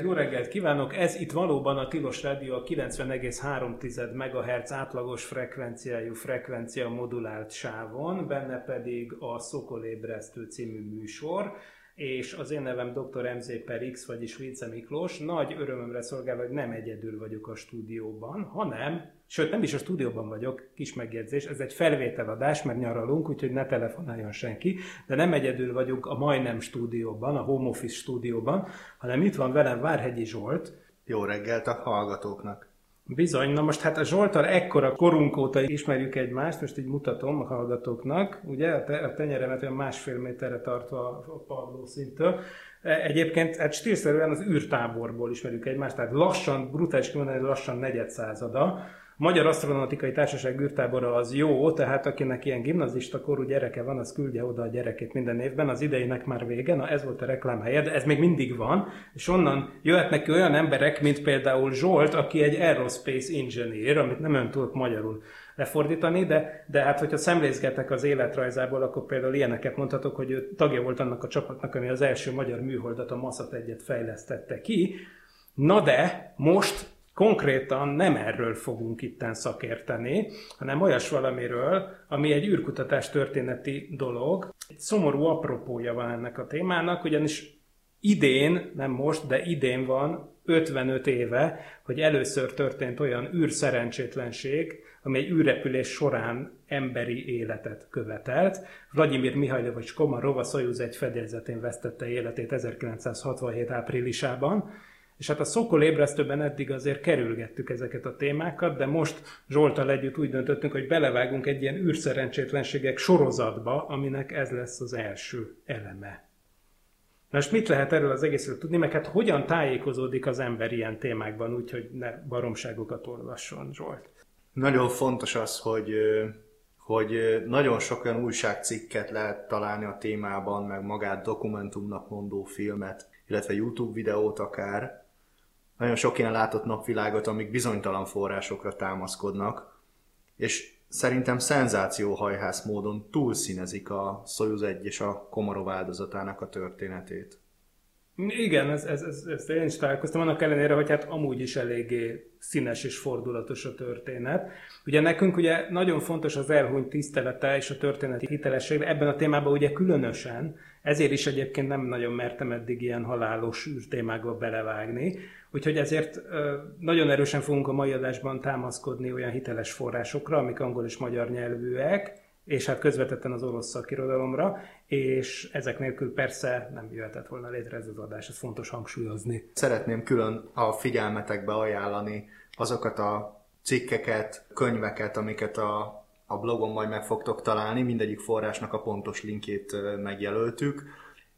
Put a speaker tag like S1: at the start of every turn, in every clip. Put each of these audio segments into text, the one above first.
S1: Reggelt, jó reggelt kívánok! Ez itt valóban a Tilos Rádió a 90,3 MHz átlagos frekvenciájú frekvencia modulált sávon, benne pedig a Szokolébresztő című műsor, és az én nevem dr. MZ per X, vagyis Vince Miklós. Nagy örömömre szolgál, hogy nem egyedül vagyok a stúdióban, hanem, sőt nem is a stúdióban vagyok, kis megjegyzés, ez egy felvételadás, mert nyaralunk, úgyhogy ne telefonáljon senki, de nem egyedül vagyunk a majdnem stúdióban, a home office stúdióban, hanem itt van velem Várhegyi Zsolt,
S2: Jó reggelt a hallgatóknak!
S1: Bizony, na most hát a Zsoltal ekkora korunk óta ismerjük egymást, most így mutatom a hallgatóknak, ugye, a, te, a tenyeremet olyan másfél méterre tartva a, padló szintől. E, Egyébként hát stílszerűen az űrtáborból ismerjük egymást, tehát lassan, brutális kimondani, lassan negyed százada. Magyar Asztronautikai Társaság űrtábora az jó, tehát akinek ilyen gimnazista korú gyereke van, az küldje oda a gyerekét minden évben. Az idejének már vége, na ez volt a reklámhelye, de ez még mindig van, és onnan jöhetnek olyan emberek, mint például Zsolt, aki egy aerospace engineer, amit nem ön tudok magyarul lefordítani, de, de hát hogyha szemlézgetek az életrajzából, akkor például ilyeneket mondhatok, hogy ő tagja volt annak a csapatnak, ami az első magyar műholdat, a Massat egyet fejlesztette ki. Na de most konkrétan nem erről fogunk itten szakérteni, hanem olyas valamiről, ami egy űrkutatás történeti dolog. Egy szomorú apropója van ennek a témának, ugyanis idén, nem most, de idén van 55 éve, hogy először történt olyan űrszerencsétlenség, ami egy űrrepülés során emberi életet követelt. Vladimir Mihajlovics Komarov a Soyuz egy fedélzetén vesztette életét 1967 áprilisában, és hát a Szokol ébresztőben eddig azért kerülgettük ezeket a témákat, de most Zsoltal együtt úgy döntöttünk, hogy belevágunk egy ilyen űrszerencsétlenségek sorozatba, aminek ez lesz az első eleme. Na most mit lehet erről az egészről tudni, meg hát hogyan tájékozódik az ember ilyen témákban, úgyhogy ne baromságokat olvasson, Zsolt?
S2: Nagyon fontos az, hogy, hogy nagyon sok olyan újságcikket lehet találni a témában, meg magát dokumentumnak mondó filmet, illetve YouTube videót akár. Nagyon sok ilyen látott napvilágot, amik bizonytalan forrásokra támaszkodnak, és szerintem szenzációhajhász módon túlszínezik a Soyuz 1 és a Komarov áldozatának a történetét.
S1: Igen, ez, ez, ez, ezt én is találkoztam, annak ellenére, hogy hát amúgy is eléggé színes és fordulatos a történet. Ugye nekünk ugye nagyon fontos az elhunyt tisztelete és a történeti hitelesség, ebben a témában ugye különösen, ezért is egyébként nem nagyon mertem eddig ilyen halálos űrtémákba belevágni, úgyhogy ezért nagyon erősen fogunk a mai adásban támaszkodni olyan hiteles forrásokra, amik angol és magyar nyelvűek, és hát közvetetten az orosz szakirodalomra, és ezek nélkül persze nem jöhetett volna létre ez az adás, ez fontos hangsúlyozni.
S2: Szeretném külön a figyelmetekbe ajánlani azokat a cikkeket, könyveket, amiket a, a blogon majd meg fogtok találni, mindegyik forrásnak a pontos linkjét megjelöltük.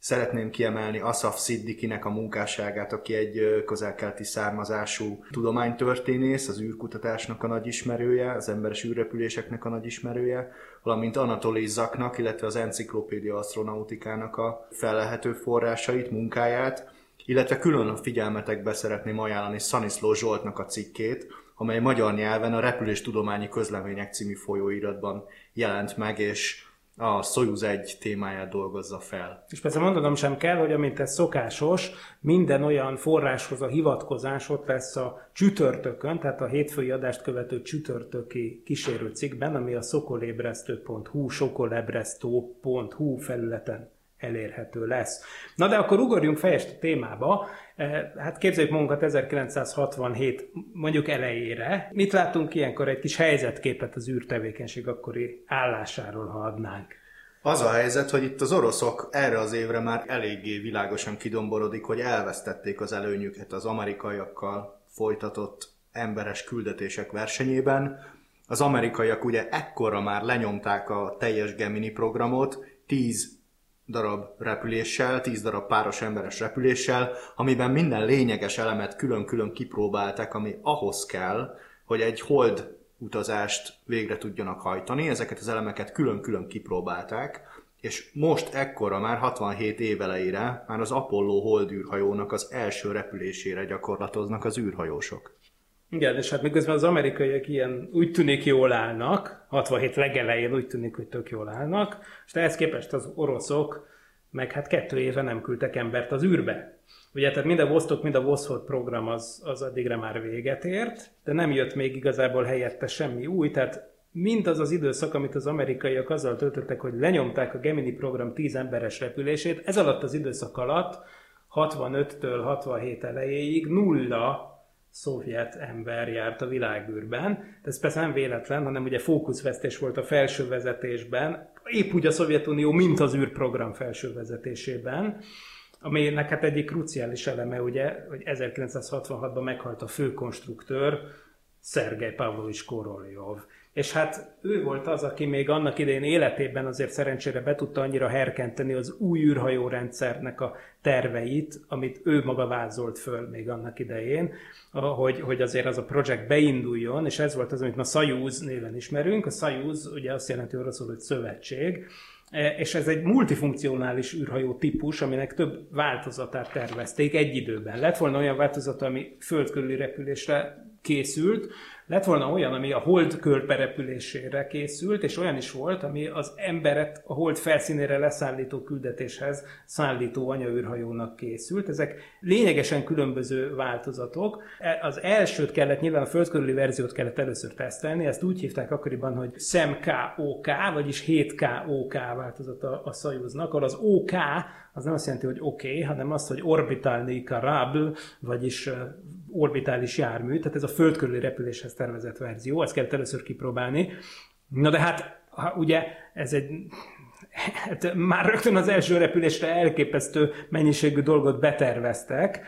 S2: Szeretném kiemelni Asaf Siddikinek a munkásságát, aki egy közelkelti származású tudománytörténész, az űrkutatásnak a nagy ismerője, az emberes űrrepüléseknek a nagy ismerője, valamint Anatoli Zaknak, illetve az Encyclopedia Astronautikának a felelhető forrásait, munkáját, illetve külön a figyelmetekbe szeretném ajánlani Szaniszló Zsoltnak a cikkét, amely magyar nyelven a Repülés Tudományi Közlemények című folyóiratban jelent meg, és a Soyuz 1 témáját dolgozza fel.
S1: És persze mondanom sem kell, hogy amint ez szokásos, minden olyan forráshoz a hivatkozás ott lesz a csütörtökön, tehát a hétfői adást követő csütörtöki kísérő cikkben, ami a szokolébresztő.hu, sokolebresztő.hu felületen elérhető lesz. Na de akkor ugorjunk fejest a témába. Eh, Hát képzeljük magunkat 1967 mondjuk elejére. Mit látunk ilyenkor? Egy kis helyzetképet az űrtevékenység akkori állásáról, ha adnánk.
S2: Az a helyzet, hogy itt az oroszok erre az évre már eléggé világosan kidomborodik, hogy elvesztették az előnyüket az amerikaiakkal folytatott emberes küldetések versenyében. Az amerikaiak ugye ekkora már lenyomták a teljes Gemini programot, 10 darab repüléssel, 10 darab páros emberes repüléssel, amiben minden lényeges elemet külön-külön kipróbáltak, ami ahhoz kell, hogy egy hold utazást végre tudjanak hajtani. Ezeket az elemeket külön-külön kipróbálták, és most ekkora, már 67 év elejére, már az Apollo hold űrhajónak az első repülésére gyakorlatoznak az űrhajósok.
S1: Igen, és hát miközben az amerikaiak ilyen úgy tűnik jól állnak, 67 legelején úgy tűnik, hogy tök jól állnak, és ehhez képest az oroszok meg hát kettő éve nem küldtek embert az űrbe. Ugye, tehát mind a Vostok, mind a Voszhod program az, az addigra már véget ért, de nem jött még igazából helyette semmi új, tehát mind az az időszak, amit az amerikaiak azzal töltöttek, hogy lenyomták a Gemini program 10 emberes repülését, ez alatt az időszak alatt 65-től 67 elejéig nulla szovjet ember járt a világűrben. De ez persze nem véletlen, hanem ugye fókuszvesztés volt a felső vezetésben, épp úgy a Szovjetunió, mint az űrprogram felső vezetésében, aminek hát egyik kruciális eleme ugye, hogy 1966-ban meghalt a főkonstruktőr, Szergej Pavlovics Koroljov. És hát ő volt az, aki még annak idején életében azért szerencsére be tudta annyira herkenteni az új űrhajórendszernek a terveit, amit ő maga vázolt föl még annak idején, hogy, hogy azért az a projekt beinduljon, és ez volt az, amit ma Soyuz néven ismerünk. A Soyuz ugye azt jelenti oroszul, hogy szövetség, és ez egy multifunkcionális űrhajó típus, aminek több változatát tervezték egy időben. Lett volna olyan változat, ami földkörüli repülésre készült, lett volna olyan, ami a hold körperepülésére készült, és olyan is volt, ami az emberet a hold felszínére leszállító küldetéshez szállító anyaűrhajónak készült. Ezek lényegesen különböző változatok. E, az elsőt kellett, nyilván a földkörüli verziót kellett először tesztelni, ezt úgy hívták akkoriban, hogy SEM-KOK, vagyis 7KOK változata a Soyuznak, ahol az OK az nem azt jelenti, hogy oké, okay, hanem azt, hogy orbitalni karabl, vagyis orbitális jármű, tehát ez a föld körüli repüléshez tervezett verzió, ezt kellett először kipróbálni. Na de hát, ugye ez egy hát már rögtön az első repülésre elképesztő mennyiségű dolgot beterveztek,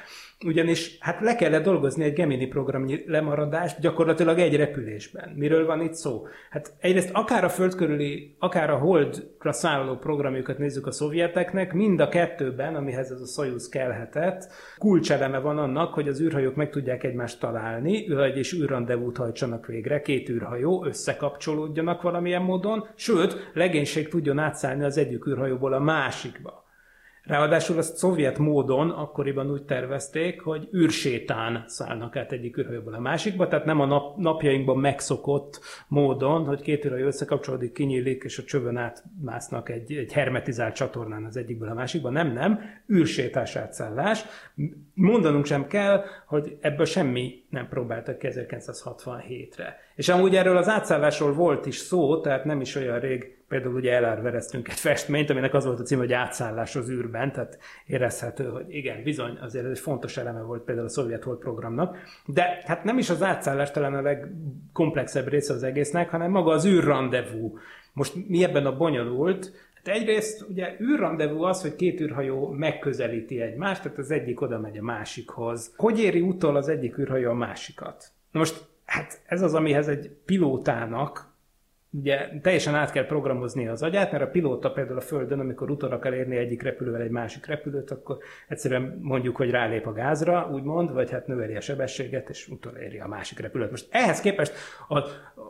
S1: ugyanis hát le kellett dolgozni egy Gemini programnyi lemaradást gyakorlatilag egy repülésben. Miről van itt szó? Hát egyrészt akár a földkörüli, akár a holdra szálló programjukat nézzük a szovjeteknek, mind a kettőben, amihez ez a Soyuz kelhetett, kulcseleme van annak, hogy az űrhajók meg tudják egymást találni, és űrrandevút hajtsanak végre, két űrhajó összekapcsolódjanak valamilyen módon, sőt, legénység tudjon átszállni az egyik űrhajóból a másikba. Ráadásul azt szovjet módon akkoriban úgy tervezték, hogy űrsétán szállnak át egyik űrhajóból a másikba, tehát nem a nap, napjainkban megszokott módon, hogy két űrhajó összekapcsolódik, kinyílik, és a csövön átmásznak egy, egy hermetizált csatornán az egyikből a másikba. Nem, nem, űrsétás átszállás. Mondanunk sem kell, hogy ebből semmi nem próbáltak 1967-re. És amúgy erről az átszállásról volt is szó, tehát nem is olyan rég Például ugye elárvereztünk egy festményt, aminek az volt a cím, hogy átszállás az űrben, tehát érezhető, hogy igen, bizony, azért ez egy fontos eleme volt például a szovjet hold programnak. De hát nem is az átszállás talán a legkomplexebb része az egésznek, hanem maga az űrrandevú. Most mi ebben a bonyolult? Hát egyrészt ugye űrrandevú az, hogy két űrhajó megközelíti egymást, tehát az egyik oda megy a másikhoz. Hogy éri utol az egyik űrhajó a másikat? Na most hát ez az, amihez egy pilótának ugye teljesen át kell programozni az agyát, mert a pilóta például a Földön, amikor utol akar érni egyik repülővel egy másik repülőt, akkor egyszerűen mondjuk, hogy rálép a gázra, úgymond, vagy hát növeli a sebességet, és utoléri a másik repülőt. Most ehhez képest a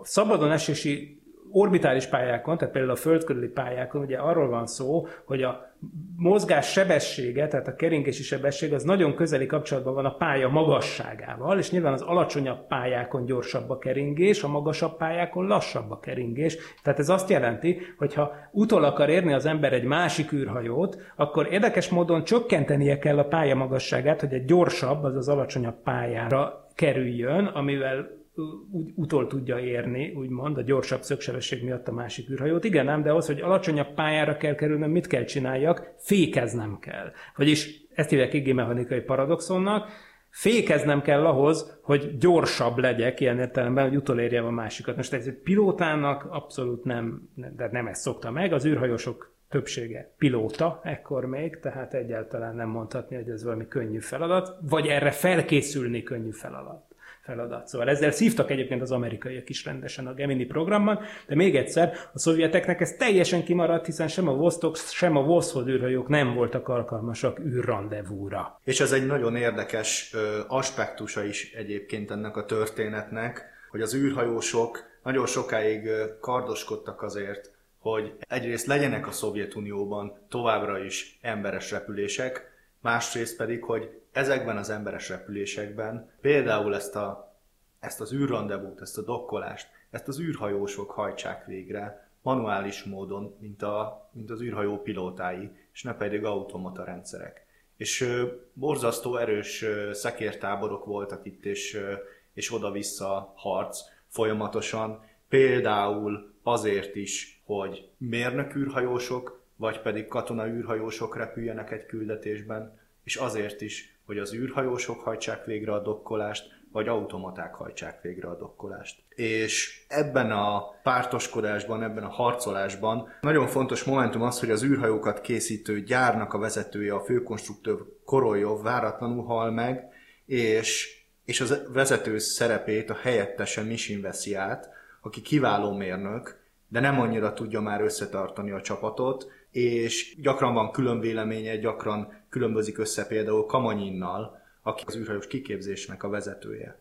S1: szabadon esési orbitális pályákon, tehát például a föld körüli pályákon ugye arról van szó, hogy a mozgás sebessége, tehát a keringési sebesség az nagyon közeli kapcsolatban van a pálya magasságával, és nyilván az alacsonyabb pályákon gyorsabb a keringés, a magasabb pályákon lassabb a keringés. Tehát ez azt jelenti, hogy ha utol akar érni az ember egy másik űrhajót, akkor érdekes módon csökkentenie kell a pálya magasságát, hogy egy gyorsabb, az az alacsonyabb pályára kerüljön, amivel úgy utol tudja érni, úgymond, a gyorsabb szögsebesség miatt a másik űrhajót. Igen, nem, de az, hogy alacsonyabb pályára kell kerülnöm, mit kell csináljak? Fékeznem kell. Vagyis ezt hívják igémechanikai paradoxonnak, fékeznem kell ahhoz, hogy gyorsabb legyek ilyen értelemben, hogy utolérjem a másikat. Most ez egy pilótának abszolút nem, de nem ezt szokta meg, az űrhajósok többsége pilóta ekkor még, tehát egyáltalán nem mondhatni, hogy ez valami könnyű feladat, vagy erre felkészülni könnyű feladat. Feladat. Szóval ezzel szívtak egyébként az amerikaiak is rendesen a Gemini programban, de még egyszer, a szovjeteknek ez teljesen kimaradt, hiszen sem a Vostok, sem a Voszfod űrhajók nem voltak alkalmasak űrrandevúra.
S2: És ez egy nagyon érdekes ö, aspektusa is egyébként ennek a történetnek, hogy az űrhajósok nagyon sokáig kardoskodtak azért, hogy egyrészt legyenek a Szovjetunióban továbbra is emberes repülések, másrészt pedig, hogy ezekben az emberes repülésekben például ezt, a, ezt az űrrandevút, ezt a dokkolást, ezt az űrhajósok hajtsák végre manuális módon, mint, a, mint az űrhajó pilótái, és ne pedig automata rendszerek. És ö, borzasztó erős ö, szekértáborok voltak itt, és, ö, és oda-vissza harc folyamatosan, például azért is, hogy mérnök űrhajósok, vagy pedig katona űrhajósok repüljenek egy küldetésben, és azért is, hogy az űrhajósok hajtsák végre a dokkolást, vagy automaták hajtsák végre a dokkolást. És ebben a pártoskodásban, ebben a harcolásban nagyon fontos momentum az, hogy az űrhajókat készítő gyárnak a vezetője, a főkonstruktőr Koroljov váratlanul hal meg, és, és az vezető szerepét a helyettese Misin veszi át, aki kiváló mérnök, de nem annyira tudja már összetartani a csapatot, és gyakran van külön véleménye, gyakran különbözik össze például Kamanyinnal, aki az űrhajós kiképzésnek a vezetője.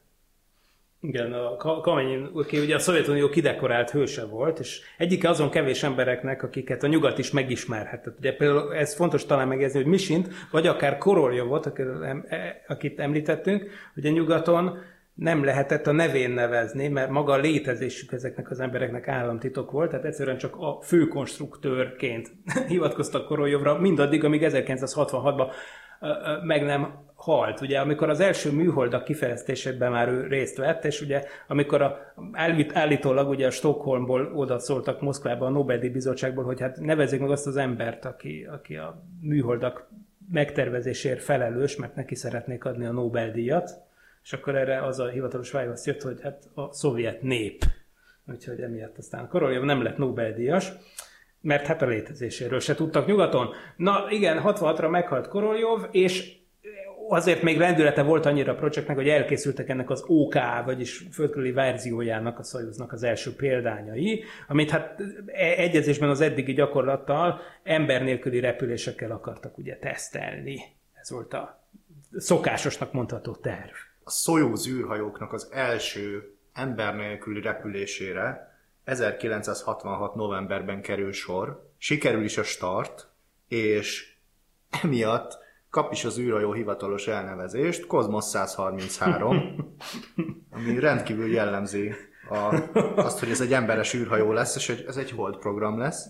S1: Igen, a Ka- Kamenyin, aki ugye a Szovjetunió kidekorált hőse volt, és egyike azon kevés embereknek, akiket a nyugat is megismerhetett. Ugye például ez fontos talán megjegyezni, hogy Misint, vagy akár Koroljovot, akit említettünk, hogy a nyugaton nem lehetett a nevén nevezni, mert maga a létezésük ezeknek az embereknek államtitok volt, tehát egyszerűen csak a főkonstruktőrként hivatkoztak Koroljovra, mindaddig, amíg 1966-ban meg nem halt. Ugye, amikor az első műholdak kifejeztésében már ő részt vett, és ugye, amikor a, állítólag ugye a Stockholmból oda szóltak Moszkvába a Nobel-díj bizottságból, hogy hát nevezzék meg azt az embert, aki, aki a műholdak megtervezésért felelős, mert neki szeretnék adni a Nobel-díjat, és akkor erre az a hivatalos válasz jött, hogy hát a szovjet nép. Úgyhogy emiatt aztán Koroljov nem lett Nobel-díjas, mert hát a létezéséről se tudtak nyugaton. Na igen, 66-ra meghalt Koroljov, és azért még rendülete volt annyira a projektnek, hogy elkészültek ennek az OK, vagyis földkörüli verziójának, a Soyuznak az első példányai, amit hát e- egyezésben az eddigi gyakorlattal ember nélküli repülésekkel akartak ugye tesztelni. Ez volt a szokásosnak mondható terv.
S2: A Soyuz űrhajóknak az első ember nélküli repülésére 1966. novemberben kerül sor, sikerül is a start, és emiatt kap is az űrhajó hivatalos elnevezést, Cosmos 133, ami rendkívül jellemzi a, azt, hogy ez egy emberes űrhajó lesz, és ez egy hold program lesz.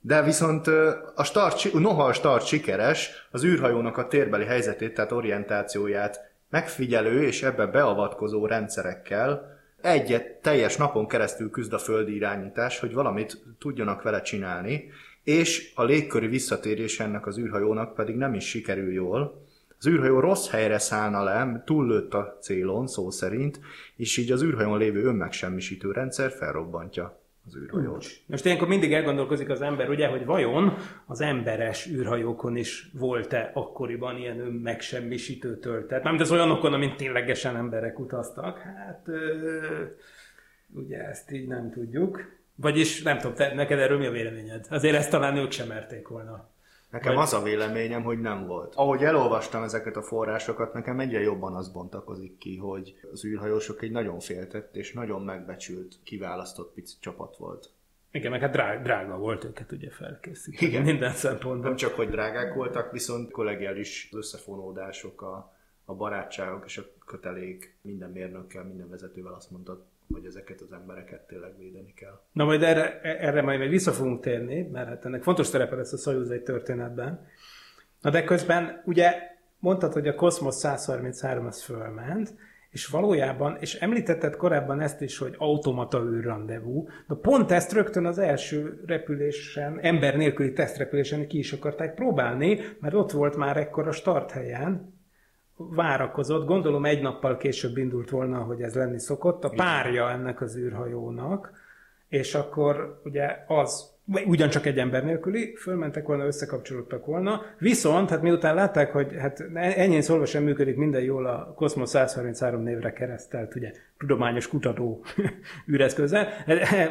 S2: De viszont a start, noha a start sikeres, az űrhajónak a térbeli helyzetét, tehát orientációját megfigyelő és ebbe beavatkozó rendszerekkel egyet teljes napon keresztül küzd a földi irányítás, hogy valamit tudjanak vele csinálni, és a légköri visszatérés ennek az űrhajónak pedig nem is sikerül jól. Az űrhajó rossz helyre szállna le, túllőtt a célon, szó szerint, és így az űrhajón lévő önmegsemmisítő rendszer felrobbantja az űrhajót.
S1: Most ilyenkor mindig elgondolkozik az ember, ugye, hogy vajon az emberes űrhajókon is volt-e akkoriban ilyen önmegsemmisítő töltet? Mármint az olyanokon, amint ténylegesen emberek utaztak. Hát, ugye ezt így nem tudjuk. Vagyis nem tudom, te, neked erről mi a véleményed? Azért ezt talán ők sem merték volna.
S2: Nekem az a véleményem, hogy nem volt. Ahogy elolvastam ezeket a forrásokat, nekem egyre jobban az bontakozik ki, hogy az űrhajósok egy nagyon féltett és nagyon megbecsült, kiválasztott pici csapat volt.
S1: Igen, meg hát drága, drága volt őket ugye felkészíteni. Igen. Minden szempontból.
S2: Nem csak, hogy drágák voltak, viszont kollegiális összefonódások, a, a barátságok és a kötelék minden mérnökkel, minden vezetővel azt mondta, hogy ezeket az embereket tényleg védeni kell.
S1: Na majd erre, erre majd még vissza fogunk térni, mert hát ennek fontos szerepe lesz a Soyuz egy történetben. Na de közben ugye mondtad, hogy a Cosmos 133 az fölment, és valójában, és említetted korábban ezt is, hogy automata űrrandevú, de pont ezt rögtön az első repülésen, ember nélküli tesztrepülésen ki is akarták próbálni, mert ott volt már ekkor a starthelyen, várakozott, gondolom egy nappal később indult volna, hogy ez lenni szokott, a párja ennek az űrhajónak, és akkor ugye az ugyancsak egy ember nélküli, fölmentek volna, összekapcsolódtak volna, viszont hát miután látták, hogy hát ennyi szólva sem működik minden jól a Cosmos 133 névre keresztelt, ugye tudományos kutató űreszközzel,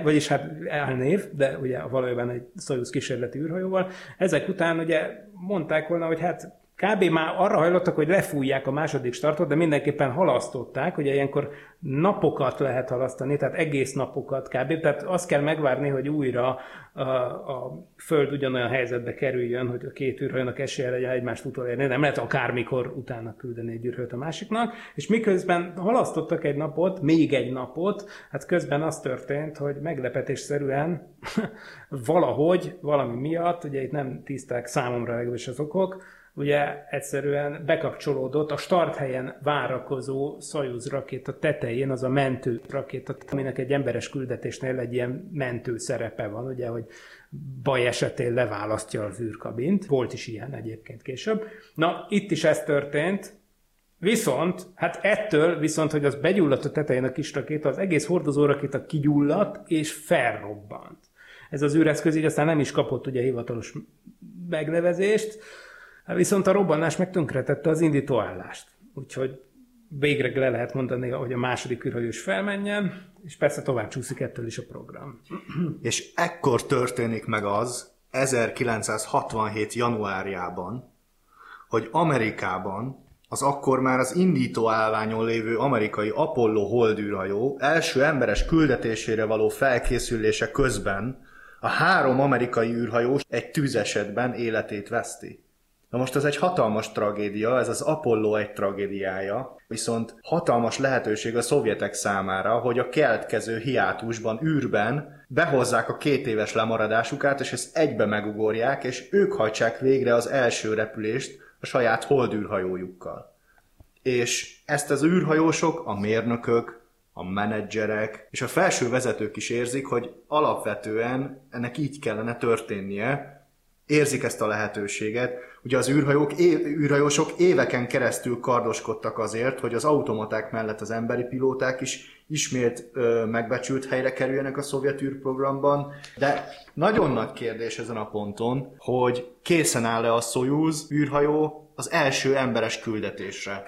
S1: vagyis hát elnév, de ugye valójában egy Soyuz kísérleti űrhajóval. Ezek után ugye mondták volna, hogy hát kb. már arra hajlottak, hogy lefújják a második startot, de mindenképpen halasztották, ugye ilyenkor napokat lehet halasztani, tehát egész napokat kb. Tehát azt kell megvárni, hogy újra a, a Föld ugyanolyan helyzetbe kerüljön, hogy a két űrhajónak esélye legyen egymást utolérni. Nem lehet akármikor utána küldeni egy űrhajót a másiknak. És miközben halasztottak egy napot, még egy napot, hát közben az történt, hogy meglepetésszerűen valahogy, valami miatt, ugye itt nem tiszták számomra legalábbis az okok, ugye egyszerűen bekapcsolódott a start helyen várakozó Soyuz rakéta tetején, az a mentő rakéta, aminek egy emberes küldetésnél egy ilyen mentő szerepe van, ugye, hogy baj esetén leválasztja az űrkabint. Volt is ilyen egyébként később. Na, itt is ez történt, Viszont, hát ettől viszont, hogy az begyulladt a tetején a kis rakéta, az egész hordozó rakéta kigyulladt és felrobbant. Ez az űreszköz így aztán nem is kapott ugye hivatalos megnevezést, Viszont a robbanás meg tönkretette az indítóállást. Úgyhogy végre le lehet mondani, hogy a második űrhajó is felmenjen, és persze tovább csúszik ettől is a program.
S2: És ekkor történik meg az, 1967. januárjában, hogy Amerikában az akkor már az indító állványon lévő amerikai Apollo holdűrhajó első emberes küldetésére való felkészülése közben a három amerikai űrhajós egy tűzesetben életét veszti. Na most ez egy hatalmas tragédia, ez az Apollo egy tragédiája, viszont hatalmas lehetőség a szovjetek számára, hogy a keletkező hiátusban, űrben behozzák a két éves lemaradásukat, és ezt egybe megugorják, és ők hajtsák végre az első repülést a saját holdűrhajójukkal. És ezt az űrhajósok, a mérnökök, a menedzserek és a felső vezetők is érzik, hogy alapvetően ennek így kellene történnie, érzik ezt a lehetőséget. Ugye az űrhajók, é, űrhajósok éveken keresztül kardoskodtak azért, hogy az automaták mellett az emberi pilóták is ismét ö, megbecsült helyre kerüljenek a szovjet űrprogramban, de nagyon nagy kérdés ezen a ponton, hogy készen áll-e a Soyuz űrhajó az első emberes küldetésre.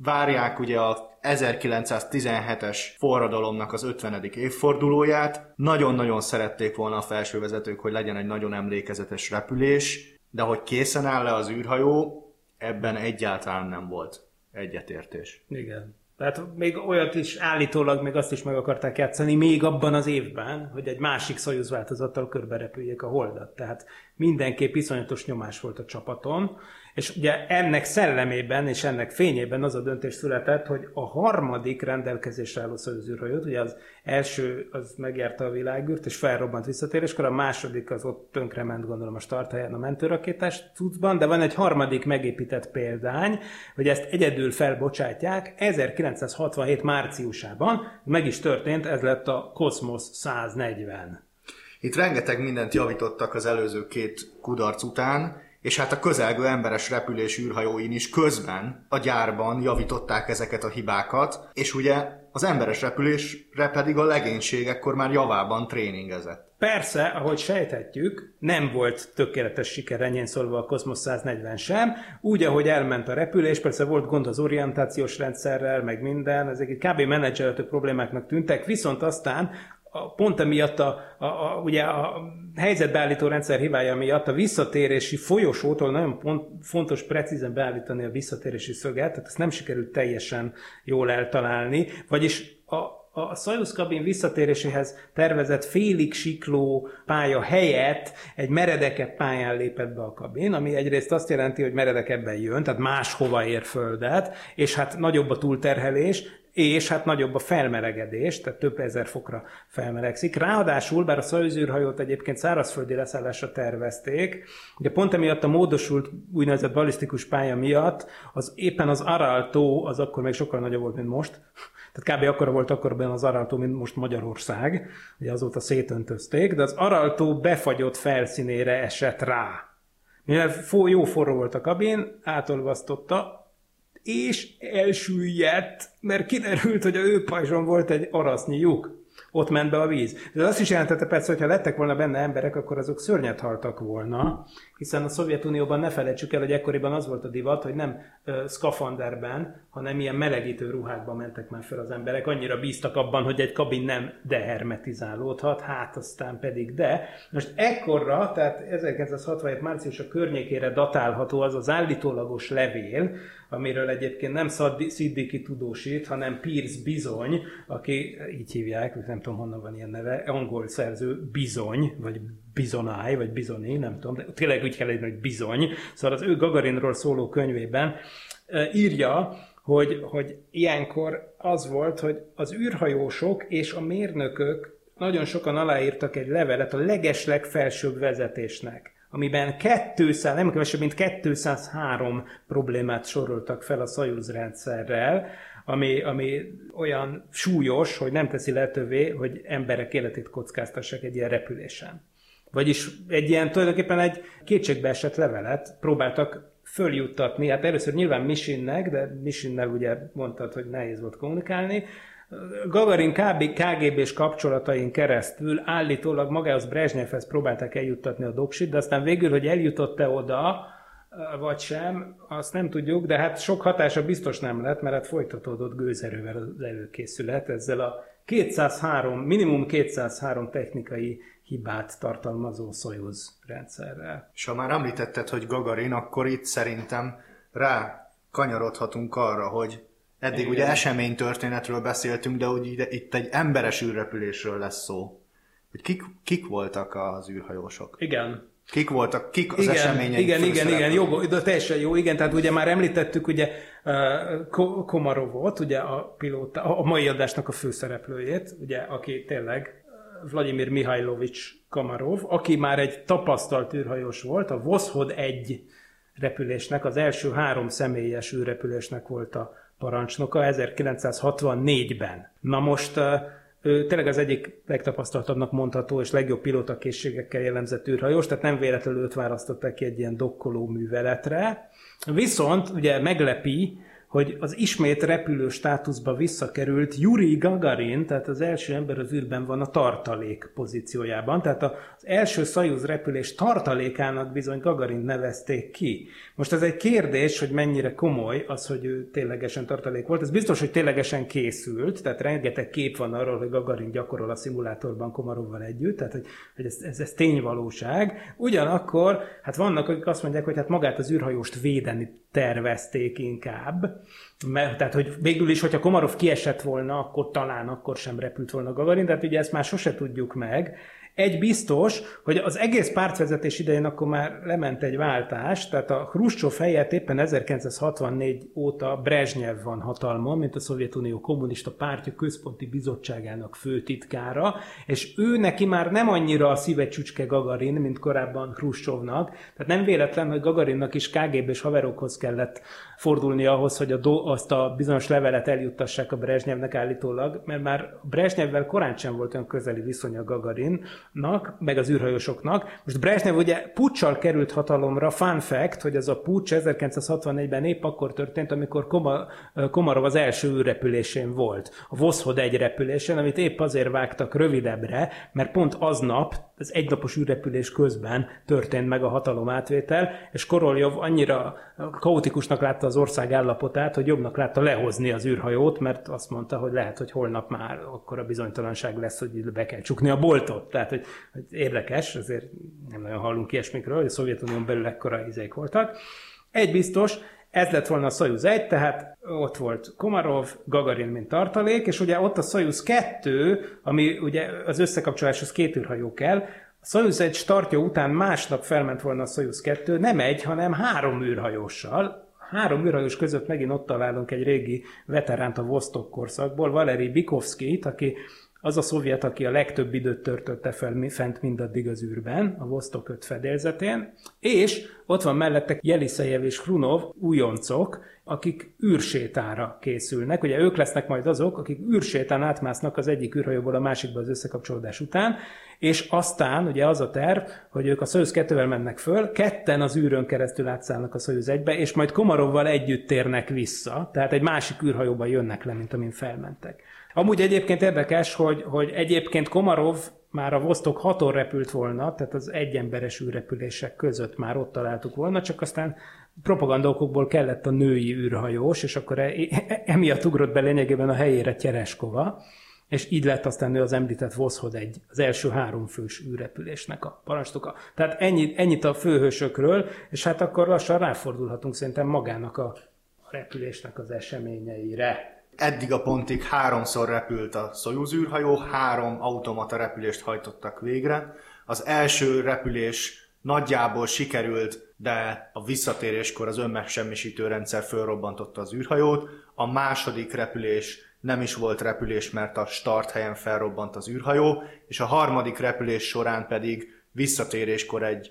S2: Várják ugye a 1917-es forradalomnak az 50. évfordulóját. Nagyon-nagyon szerették volna a felsővezetők, hogy legyen egy nagyon emlékezetes repülés, de hogy készen áll-e az űrhajó, ebben egyáltalán nem volt egyetértés.
S1: Igen. Tehát még olyat is állítólag még azt is meg akarták játszani még abban az évben, hogy egy másik Soyuz változattal körbe repüljék a holdat. Tehát mindenképp iszonyatos nyomás volt a csapaton, és ugye ennek szellemében és ennek fényében az a döntés született, hogy a harmadik rendelkezésre álló Soyuz űrhajót, ugye az első az megjárta a világűrt, és felrobbant visszatéréskor, a második az ott tönkrement, gondolom a starthelyen a mentőrakétás cuccban, de van egy harmadik megépített példány, hogy ezt egyedül felbocsátják 1967 márciusában, meg is történt, ez lett a Cosmos 140.
S2: Itt rengeteg mindent javítottak az előző két kudarc után, és hát a közelgő emberes repülés űrhajóin is közben a gyárban javították ezeket a hibákat, és ugye az emberes repülésre pedig a legénység ekkor már javában tréningezett.
S1: Persze, ahogy sejthetjük, nem volt tökéletes siker ennyien szólva a Cosmos 140 sem, úgy, ahogy elment a repülés, persze volt gond az orientációs rendszerrel, meg minden, ezek egy kb. menedzselhető problémáknak tűntek, viszont aztán a, pont emiatt a, a, a, ugye a helyzetbeállító rendszer hibája miatt a visszatérési folyosótól nagyon pont, fontos precízen beállítani a visszatérési szöget, tehát ezt nem sikerült teljesen jól eltalálni, vagyis a, a Soyuz kabin visszatéréséhez tervezett félig sikló pálya helyett egy meredekebb pályán lépett be a kabin, ami egyrészt azt jelenti, hogy meredekebben jön, tehát máshova ér földet, és hát nagyobb a túlterhelés, és hát nagyobb a felmelegedés, tehát több ezer fokra felmelegszik. Ráadásul, bár a Soyuz űrhajót egyébként szárazföldi leszállásra tervezték, ugye pont emiatt a módosult úgynevezett balisztikus pálya miatt, az éppen az Aral tó, az akkor még sokkal nagyobb volt, mint most, tehát kb. akkora volt akkor benne az Aral tó, mint most Magyarország, ugye azóta szétöntözték, de az Aral tó befagyott felszínére esett rá. Mivel jó forró volt a kabin, átolvasztotta, és elsüllyedt, mert kiderült, hogy a ő pajzson volt egy arasznyi lyuk. Ott ment be a víz. De azt is jelentette persze, hogy ha lettek volna benne emberek, akkor azok szörnyet haltak volna, hiszen a Szovjetunióban ne felejtsük el, hogy ekkoriban az volt a divat, hogy nem ö, szkafanderben, hanem ilyen melegítő ruhákban mentek már fel az emberek. Annyira bíztak abban, hogy egy kabin nem dehermetizálódhat, hát aztán pedig de. Most ekkorra, tehát 1967 március a környékére datálható az az állítólagos levél, amiről egyébként nem Sziddiki tudósít, hanem Pierce Bizony, aki így hívják, nem tudom honnan van ilyen neve, angol szerző Bizony, vagy Bizonáj, vagy Bizoni, nem tudom, de tényleg úgy kell írni, hogy Bizony. Szóval az ő Gagarinról szóló könyvében eh, írja, hogy, hogy ilyenkor az volt, hogy az űrhajósok és a mérnökök nagyon sokan aláírtak egy levelet a legesleg felsőbb vezetésnek, amiben 200, nem kevesebb, mint 203 problémát soroltak fel a Soyuz rendszerrel, ami, ami olyan súlyos, hogy nem teszi lehetővé, hogy emberek életét kockáztassák egy ilyen repülésen. Vagyis egy ilyen tulajdonképpen egy kétségbeesett levelet próbáltak följuttatni, hát először nyilván Misinnek, de Misinnel ugye mondtad, hogy nehéz volt kommunikálni, Gagarin KB, KGB-s kapcsolatain keresztül állítólag magához Brezsnyevhez próbálták eljuttatni a doksit, de aztán végül, hogy eljutott-e oda, vagy sem, azt nem tudjuk, de hát sok hatása biztos nem lett, mert hát folytatódott gőzerővel az előkészület ezzel a 203, minimum 203 technikai hibát tartalmazó Soyuz rendszerrel.
S2: És ha már említetted, hogy Gagarin, akkor itt szerintem rá kanyarodhatunk arra, hogy eddig
S1: Igen.
S2: ugye eseménytörténetről beszéltünk, de úgy ide, itt egy emberes űrrepülésről lesz szó. Hogy kik, kik voltak az űrhajósok?
S1: Igen,
S2: Kik voltak, kik az
S1: igen,
S2: események
S1: igen, igen, igen, jó, de teljesen jó, igen, tehát ugye már említettük ugye uh, Komarovot, ugye a pilóta, a mai adásnak a főszereplőjét, ugye, aki tényleg Vladimir Mihajlovics Komarov, aki már egy tapasztalt űrhajós volt, a Voszhod 1 repülésnek, az első három személyes űrrepülésnek volt a parancsnoka 1964-ben. Na most ő tényleg az egyik legtapasztaltabbnak mondható és legjobb pilótakészségekkel jellemzett űrhajós, tehát nem véletlenül őt választották ki egy ilyen dokkoló műveletre. Viszont ugye meglepi, hogy az ismét repülő státuszba visszakerült Yuri Gagarin, tehát az első ember az űrben van a tartalék pozíciójában, tehát az első Soyuz repülés tartalékának bizony Gagarin nevezték ki. Most ez egy kérdés, hogy mennyire komoly az, hogy ő ténylegesen tartalék volt. Ez biztos, hogy ténylegesen készült, tehát rengeteg kép van arról, hogy Gagarin gyakorol a szimulátorban Komarovval együtt, tehát hogy, hogy ez, ez, ez tényvalóság. Ugyanakkor, hát vannak, akik azt mondják, hogy hát magát az űrhajóst védeni tervezték inkább, mert, tehát, hogy végül is, hogyha Komarov kiesett volna, akkor talán akkor sem repült volna Gagarin, tehát ugye ezt már sose tudjuk meg. Egy biztos, hogy az egész pártvezetés idején akkor már lement egy váltás, tehát a Hruscsov helyett éppen 1964 óta Brezsnyev van hatalmon, mint a Szovjetunió Kommunista Pártja Központi Bizottságának főtitkára, és ő neki már nem annyira a szíve csücske Gagarin, mint korábban Hruscsovnak, tehát nem véletlen, hogy Gagarinnak is KGB-s haverokhoz kellett fordulni ahhoz, hogy a do, azt a bizonyos levelet eljuttassák a Brezsnyevnek állítólag, mert már Brezsnyevvel korán sem volt olyan közeli viszony a Gagarinnak, meg az űrhajósoknak. Most Brezsnyev ugye puccsal került hatalomra, fun fact, hogy ez a pucs 1964-ben épp akkor történt, amikor Koma, Komarov az első űrrepülésén volt. A Voszhod egy repülésen, amit épp azért vágtak rövidebbre, mert pont aznap, az egynapos űrrepülés közben történt meg a hatalomátvétel, és Koroljov annyira kaotikusnak látta az ország állapotát, hogy jobbnak látta lehozni az űrhajót, mert azt mondta, hogy lehet, hogy holnap már akkor a bizonytalanság lesz, hogy be kell csukni a boltot. Tehát, hogy, hogy érdekes, azért nem nagyon hallunk ilyesmikről, hogy a Szovjetunión belül ekkora izék voltak. Egy biztos, ez lett volna a Soyuz 1, tehát ott volt Komarov, Gagarin, mint tartalék, és ugye ott a Soyuz 2, ami ugye az összekapcsoláshoz két űrhajó kell, a Soyuz 1 startja után másnap felment volna a Soyuz 2, nem egy, hanem három űrhajóssal, három űrhajós között megint ott találunk egy régi veteránt a Vostok korszakból, Valeri Bikovskit, aki az a szovjet, aki a legtöbb időt törtötte fel fent mindaddig az űrben, a Vostok 5 fedélzetén, és ott van mellette Jelisejev és Hrunov, újoncok, akik űrsétára készülnek. Ugye ők lesznek majd azok, akik űrsétán átmásznak az egyik űrhajóból a másikba az összekapcsolódás után, és aztán ugye az a terv, hogy ők a Soyuz 2-vel mennek föl, ketten az űrön keresztül átszállnak a Soyuz 1-be, és majd Komarovval együtt térnek vissza, tehát egy másik űrhajóban jönnek le, mint amin felmentek. Amúgy egyébként érdekes, hogy, hogy egyébként Komarov már a Vostok 6 repült volna, tehát az egyemberes űrrepülések között már ott találtuk volna, csak aztán propagandókokból kellett a női űrhajós, és akkor e- e- emiatt ugrott be lényegében a helyére Tyereskova, és így lett aztán ő az említett Voszhod egy, az első három fős űrrepülésnek a parancsnoka. Tehát ennyi, ennyit a főhősökről, és hát akkor lassan ráfordulhatunk szerintem magának a repülésnek az eseményeire.
S2: Eddig a pontig háromszor repült a Soyuz űrhajó, három automata repülést hajtottak végre. Az első repülés nagyjából sikerült, de a visszatéréskor az önmegsemmisítő rendszer fölrobbantotta az űrhajót. A második repülés nem is volt repülés, mert a start helyen felrobbant az űrhajó, és a harmadik repülés során pedig visszatéréskor egy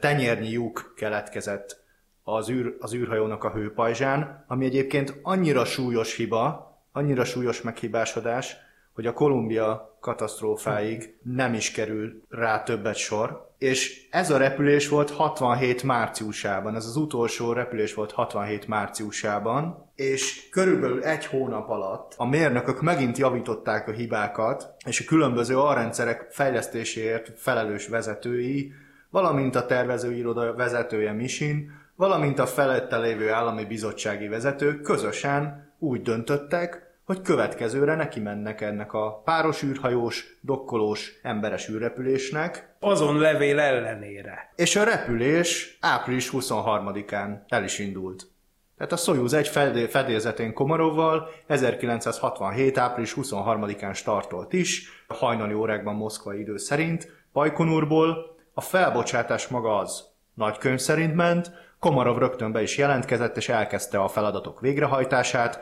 S2: tenyérnyi lyuk keletkezett az, űr, az űrhajónak a hőpajzsán, ami egyébként annyira súlyos hiba, annyira súlyos meghibásodás, hogy a Kolumbia katasztrófáig nem is kerül rá többet sor. És ez a repülés volt 67 márciusában, ez az utolsó repülés volt 67 márciusában, és körülbelül egy hónap alatt a mérnökök megint javították a hibákat, és a különböző alrendszerek fejlesztéséért felelős vezetői, valamint a tervezőiroda vezetője Misin, valamint a felette lévő állami bizottsági vezetők közösen úgy döntöttek, hogy következőre neki mennek ennek a páros űrhajós, dokkolós, emberes űrrepülésnek,
S1: Azon levél ellenére.
S2: és a repülés április 23-án el is indult. Tehát a Soyuz egy fedé- fedélzetén Komarovval 1967. április 23-án startolt is, hajnali órákban moszkvai idő szerint, Bajkonurból. A felbocsátás maga az nagy könyv szerint ment, Komarov rögtön be is jelentkezett, és elkezdte a feladatok végrehajtását.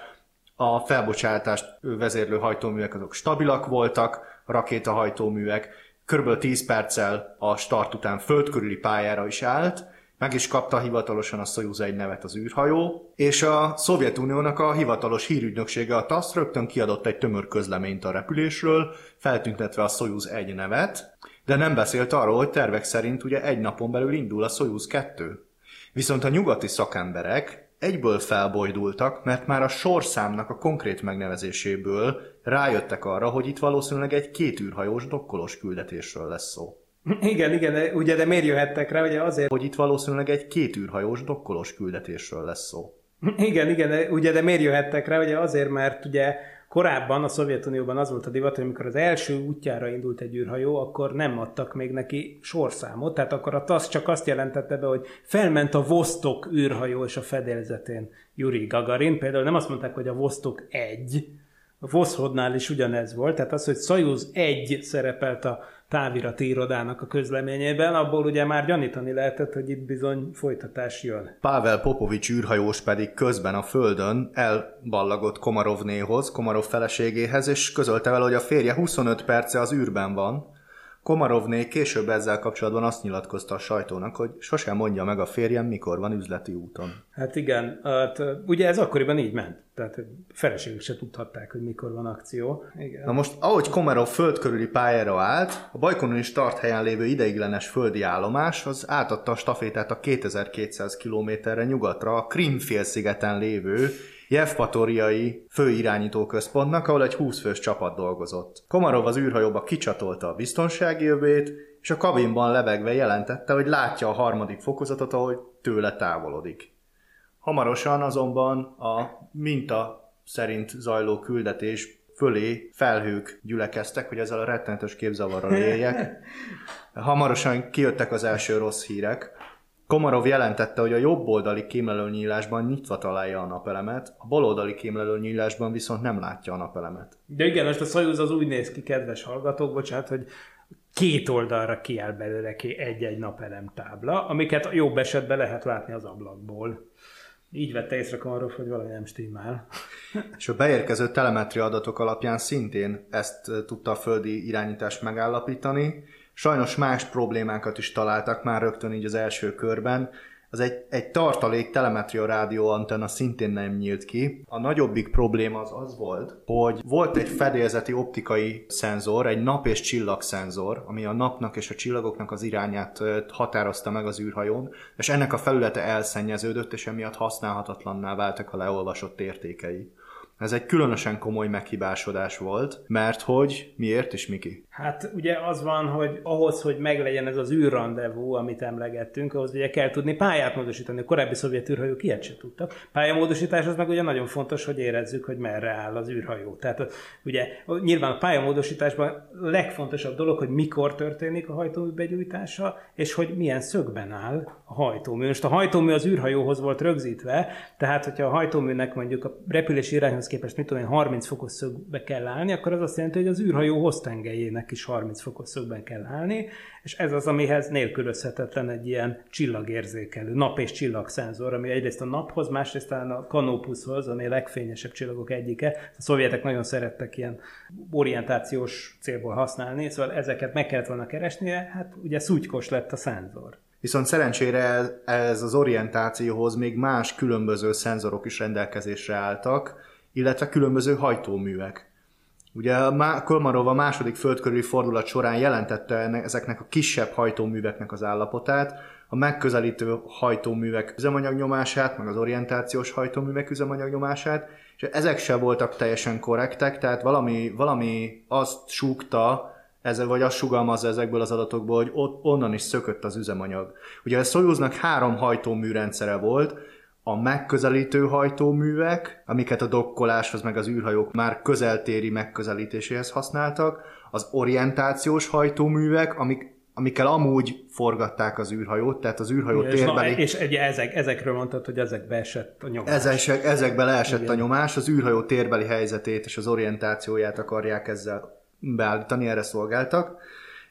S2: A felbocsátást vezérlő hajtóművek azok stabilak voltak, rakétahajtóművek, Körülbelül 10 perccel a start után földkörüli pályára is állt, meg is kapta hivatalosan a Soyuz egy nevet az űrhajó, és a Szovjetuniónak a hivatalos hírügynöksége a TASZ rögtön kiadott egy tömör közleményt a repülésről, feltüntetve a Soyuz egy nevet, de nem beszélt arról, hogy tervek szerint ugye egy napon belül indul a Soyuz 2. Viszont a nyugati szakemberek egyből felbojdultak, mert már a sorszámnak a konkrét megnevezéséből rájöttek arra, hogy itt valószínűleg egy két űrhajós dokkolós küldetésről lesz szó.
S1: Igen, igen, ugye, de miért jöhettek rá? Ugye azért,
S2: Hogy itt valószínűleg egy két űrhajós dokkolós küldetésről lesz szó.
S1: Igen, igen, ugye, de miért jöhettek rá? Ugye azért, mert ugye korábban a Szovjetunióban az volt a divat, hogy amikor az első útjára indult egy űrhajó, akkor nem adtak még neki sorszámot, tehát akkor a TASZ csak azt jelentette be, hogy felment a Vostok űrhajó és a fedélzetén Yuri Gagarin. Például nem azt mondták, hogy a Vostok 1, a Voszhodnál is ugyanez volt, tehát az, hogy Soyuz 1 szerepelt a távirati irodának a közleményében, abból ugye már gyanítani lehetett, hogy itt bizony folytatás jön.
S2: Pavel Popovics űrhajós pedig közben a földön elballagott Komarovnéhoz, Komarov feleségéhez, és közölte vele, hogy a férje 25 perce az űrben van. Komarovné később ezzel kapcsolatban azt nyilatkozta a sajtónak, hogy sosem mondja meg a férjem, mikor van üzleti úton.
S1: Hát igen, hát, ugye ez akkoriban így ment. Tehát feleségük se tudhatták, hogy mikor van akció. Igen.
S2: Na most, ahogy Komarov föld körüli pályára állt, a Bajkonuri start helyen lévő ideiglenes földi állomás az átadta a stafétát a 2200 kilométerre nyugatra a Krim félszigeten lévő Jevpatoriai főirányító központnak, ahol egy 20 fős csapat dolgozott. Komarov az űrhajóba kicsatolta a biztonsági övét, és a kabinban lebegve jelentette, hogy látja a harmadik fokozatot, ahogy tőle távolodik. Hamarosan azonban a minta szerint zajló küldetés fölé felhők gyülekeztek, hogy ezzel a rettenetes képzavarral éljek. Hamarosan kijöttek az első rossz hírek. Komarov jelentette, hogy a jobb oldali kémlelőnyílásban nyitva találja a napelemet, a bal oldali kémlelőnyílásban viszont nem látja a napelemet.
S1: De igen, most a Soyuz az úgy néz ki, kedves hallgatók, bocsánat, hogy két oldalra kiáll belőle ki egy-egy napelem tábla, amiket jobb esetben lehet látni az ablakból. Így vette észre Komarov, hogy valami nem stimmel.
S2: És a beérkező telemetria adatok alapján szintén ezt eh, tudta a földi irányítást megállapítani. Sajnos más problémákat is találtak már rögtön így az első körben. Az egy, egy tartalék telemetria rádió antenna szintén nem nyílt ki. A nagyobbik probléma az az volt, hogy volt egy fedélzeti optikai szenzor, egy nap- és csillagszenzor, ami a napnak és a csillagoknak az irányát határozta meg az űrhajón, és ennek a felülete elszennyeződött, és emiatt használhatatlanná váltak a leolvasott értékei. Ez egy különösen komoly meghibásodás volt, mert hogy miért is, Miki?
S1: Hát ugye az van, hogy ahhoz, hogy meglegyen ez az űrrandevú, amit emlegettünk, ahhoz ugye kell tudni pályát módosítani. A korábbi szovjet űrhajók ilyet se tudtak. Pályamódosítás az meg ugye nagyon fontos, hogy érezzük, hogy merre áll az űrhajó. Tehát ugye nyilván a pályamódosításban legfontosabb dolog, hogy mikor történik a hajtómű begyújtása, és hogy milyen szögben áll a hajtómű. Most a hajtómű az űrhajóhoz volt rögzítve, tehát hogyha a hajtóműnek mondjuk a repülési irányhoz képest, mit tudom én, 30 fokos szögbe kell állni, akkor az azt jelenti, hogy az űrhajó hoztengelyének is 30 fokos szögben kell állni, és ez az, amihez nélkülözhetetlen egy ilyen csillagérzékelő, nap- és csillagszenzor, ami egyrészt a naphoz, másrészt talán a Canopushoz, ami a legfényesebb csillagok egyike. A szovjetek nagyon szerettek ilyen orientációs célból használni, szóval ezeket meg kellett volna keresnie, hát ugye szúgykos lett a szenzor.
S2: Viszont szerencsére ez, ez az orientációhoz még más különböző szenzorok is rendelkezésre álltak, illetve különböző hajtóművek. Ugye a Kolmarov a második földkörüli fordulat során jelentette ezeknek a kisebb hajtóműveknek az állapotát, a megközelítő hajtóművek üzemanyagnyomását, meg az orientációs hajtóművek üzemanyagnyomását, és ezek se voltak teljesen korrektek, tehát valami, valami azt súgta, ezzel, vagy azt sugalmazza ezekből az adatokból, hogy ott, onnan is szökött az üzemanyag. Ugye a Soyuznak három hajtóműrendszere volt, a megközelítő hajtóművek, amiket a dokkoláshoz meg az űrhajók már közeltéri megközelítéséhez használtak, az orientációs hajtóművek, amik amikkel amúgy forgatták az űrhajót, tehát az űrhajó
S1: és,
S2: térbeli...
S1: na, és egy, ezek, ezekről mondtad, hogy ezekbe esett a nyomás.
S2: Ezek, ezekbe leesett
S1: Igen.
S2: a nyomás, az űrhajó térbeli helyzetét és az orientációját akarják ezzel beállítani, erre szolgáltak.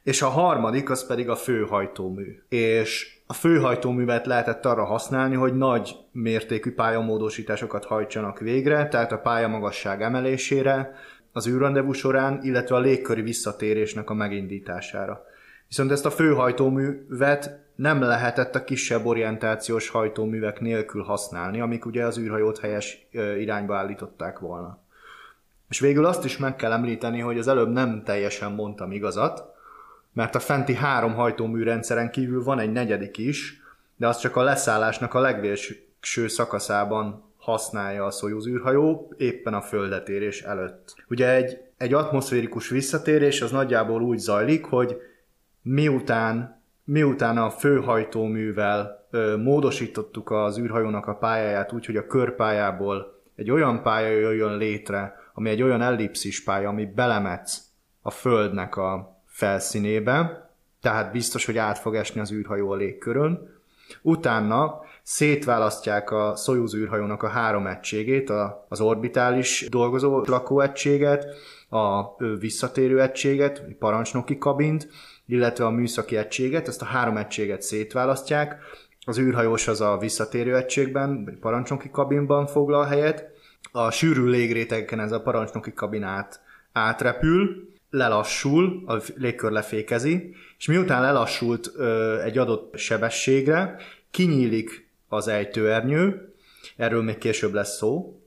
S2: És a harmadik az pedig a főhajtómű. És a főhajtóművet lehetett arra használni, hogy nagy mértékű pályamódosításokat hajtsanak végre, tehát a pályamagasság emelésére, az űrrandevú során, illetve a légköri visszatérésnek a megindítására. Viszont ezt a főhajtóművet nem lehetett a kisebb orientációs hajtóművek nélkül használni, amik ugye az űrhajót helyes irányba állították volna. És végül azt is meg kell említeni, hogy az előbb nem teljesen mondtam igazat, mert a fenti három hajtómű rendszeren kívül van egy negyedik is, de az csak a leszállásnak a legvéső szakaszában használja a Soyuz űrhajó, éppen a földetérés előtt. Ugye egy, egy atmoszférikus visszatérés az nagyjából úgy zajlik, hogy miután, miután a főhajtóművel ö, módosítottuk az űrhajónak a pályáját úgy, hogy a körpályából egy olyan pálya jöjjön létre, ami egy olyan ellipszis pálya, ami belemetsz a Földnek a felszínébe, tehát biztos, hogy át fog esni az űrhajó a légkörön. Utána szétválasztják a Soyuz űrhajónak a három egységét, az orbitális dolgozó lakóegységet, a visszatérő egységet, parancsnoki kabint, illetve a műszaki egységet, ezt a három egységet szétválasztják. Az űrhajós az a visszatérő egységben, vagy parancsnoki kabinban foglal helyet. A sűrű légrétegeken ez a parancsnoki kabin át, átrepül, lelassul, a légkör lefékezi, és miután lelassult ö, egy adott sebességre, kinyílik az ejtőernyő, erről még később lesz szó,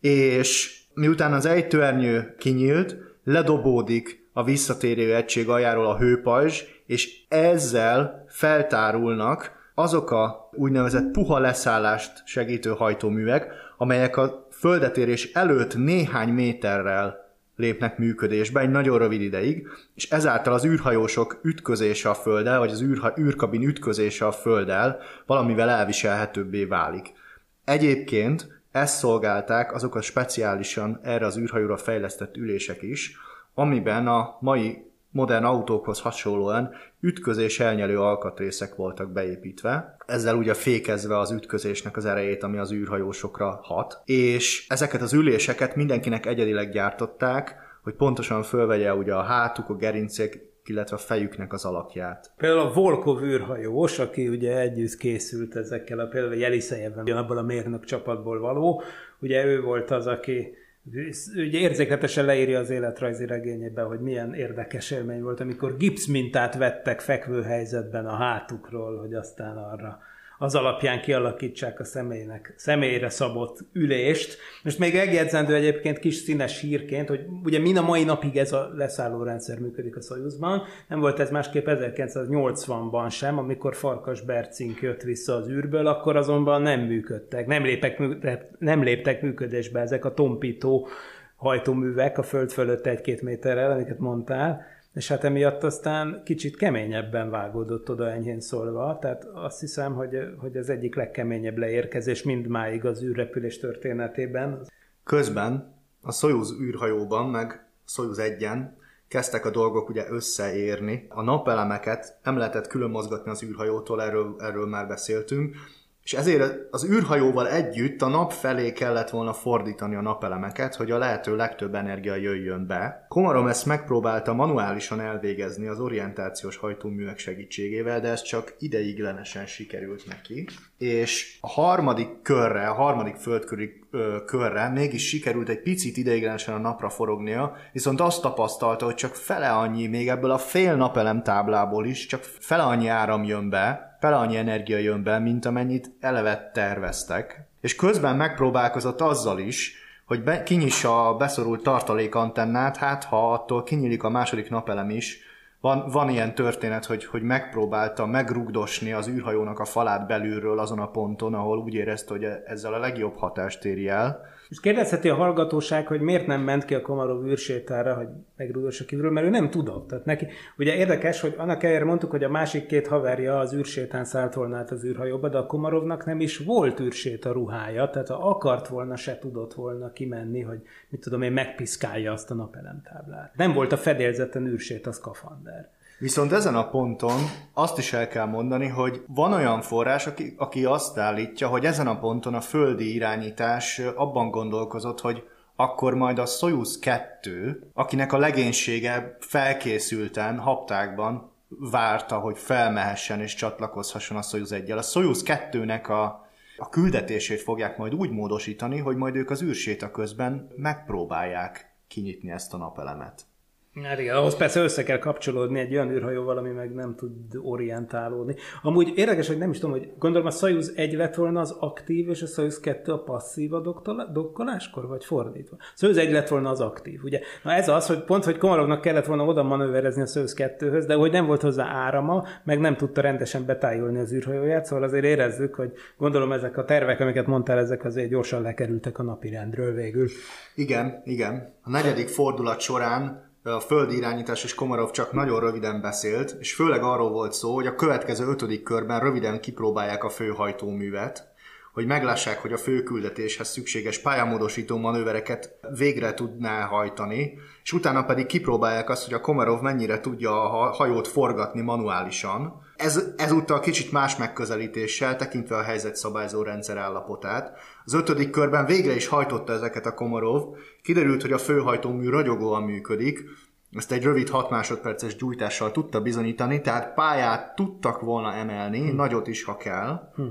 S2: és miután az ejtőernyő kinyílt, ledobódik a visszatérő egység aljáról a hőpajzs, és ezzel feltárulnak azok a úgynevezett puha leszállást segítő hajtóművek, amelyek a földetérés előtt néhány méterrel lépnek működésbe egy nagyon rövid ideig, és ezáltal az űrhajósok ütközése a Földdel, vagy az űrha, űrkabin ütközése a Földdel valamivel elviselhetőbbé válik. Egyébként ezt szolgálták azok a speciálisan erre az űrhajóra fejlesztett ülések is, amiben a mai modern autókhoz hasonlóan ütközés elnyelő alkatrészek voltak beépítve, ezzel ugye fékezve az ütközésnek az erejét, ami az űrhajósokra hat, és ezeket az üléseket mindenkinek egyedileg gyártották, hogy pontosan fölvegye ugye a hátuk, a gerincek, illetve a fejüknek az alakját.
S1: Például a Volkov űrhajós, aki ugye együtt készült ezekkel, a például Jelisejevben, abból a mérnök csapatból való, ugye ő volt az, aki ugye érzékletesen leírja az életrajzi regényében, hogy milyen érdekes élmény volt, amikor gipszmintát vettek fekvő helyzetben a hátukról, hogy aztán arra az alapján kialakítsák a személynek, személyre szabott ülést. Most még megjegyzendő egyébként kis színes hírként, hogy ugye mind a mai napig ez a leszállórendszer működik a Soyuzban, nem volt ez másképp 1980-ban sem, amikor Farkas Bercink jött vissza az űrből, akkor azonban nem működtek, nem, lépek, nem léptek működésbe ezek a tompító hajtóművek a föld fölött egy-két méterrel, amiket mondtál, és hát emiatt aztán kicsit keményebben vágódott oda enyhén szólva, tehát azt hiszem, hogy, hogy az egyik legkeményebb leérkezés mindmáig az űrrepülés történetében.
S2: Közben a Soyuz űrhajóban, meg Soyuz 1-en kezdtek a dolgok ugye összeérni. A napelemeket nem lehetett külön mozgatni az űrhajótól, erről, erről már beszéltünk, és ezért az űrhajóval együtt a nap felé kellett volna fordítani a napelemeket, hogy a lehető legtöbb energia jöjjön be. Komarom ezt megpróbálta manuálisan elvégezni az orientációs hajtóművek segítségével, de ez csak ideiglenesen sikerült neki. És a harmadik körre, a harmadik földköri ö, körre mégis sikerült egy picit ideiglenesen a napra forognia, viszont azt tapasztalta, hogy csak fele annyi, még ebből a fél napelem táblából is, csak fele annyi áram jön be, fele annyi energia jön be, mint amennyit eleve terveztek. És közben megpróbálkozott azzal is, hogy be, kinyissa a beszorult tartalékantennát, hát ha attól kinyílik a második napelem is, van, van ilyen történet, hogy, hogy megpróbálta megrugdosni az űrhajónak a falát belülről azon a ponton, ahol úgy érezte, hogy ezzel a legjobb hatást éri el.
S1: És kérdezheti a hallgatóság, hogy miért nem ment ki a Komarov űrsétára, hogy megrugdossa kívül, mert ő nem tudott. Tehát neki, ugye érdekes, hogy annak ellenére mondtuk, hogy a másik két haverja az űrsétán szállt volna át az űrhajóba, de a Komarovnak nem is volt űrséta ruhája, tehát ha akart volna, se tudott volna kimenni, hogy mit tudom én, megpiszkálja azt a napelemtáblát. Nem volt a fedélzeten űrsét a szkafander.
S2: Viszont ezen a ponton azt is el kell mondani, hogy van olyan forrás, aki, aki azt állítja, hogy ezen a ponton a földi irányítás abban gondolkozott, hogy akkor majd a Soyuz 2, akinek a legénysége felkészülten, haptákban várta, hogy felmehessen és csatlakozhasson a Soyuz 1 A Soyuz 2-nek a, a küldetését fogják majd úgy módosítani, hogy majd ők az űrséta közben megpróbálják kinyitni ezt a napelemet.
S1: Hát igen, ahhoz persze össze kell kapcsolódni egy olyan űrhajóval, ami meg nem tud orientálódni. Amúgy érdekes, hogy nem is tudom, hogy gondolom a Soyuz 1 lett volna az aktív, és a Soyuz 2 a passzív a dokkoláskor, vagy fordítva? Soyuz 1 lett volna az aktív, ugye? Na ez az, hogy pont, hogy Komarovnak kellett volna oda manőverezni a Soyuz 2-höz, de hogy nem volt hozzá árama, meg nem tudta rendesen betájolni az űrhajóját, szóval azért érezzük, hogy gondolom ezek a tervek, amiket mondtál, ezek azért gyorsan lekerültek a napirendről végül.
S2: Igen, igen. A negyedik fordulat során a földi irányítás és Komarov csak nagyon röviden beszélt, és főleg arról volt szó, hogy a következő ötödik körben röviden kipróbálják a főhajtóművet, hogy meglássák, hogy a főküldetéshez szükséges pályamódosító manővereket végre tudná hajtani, és utána pedig kipróbálják azt, hogy a Komarov mennyire tudja a hajót forgatni manuálisan. Ez, ezúttal kicsit más megközelítéssel, tekintve a helyzetszabályzó rendszer állapotát. Az ötödik körben végre is hajtotta ezeket a Komarov, kiderült, hogy a főhajtómű ragyogóan működik, ezt egy rövid 6 másodperces gyújtással tudta bizonyítani, tehát pályát tudtak volna emelni, hm. nagyot is, ha kell. Hm.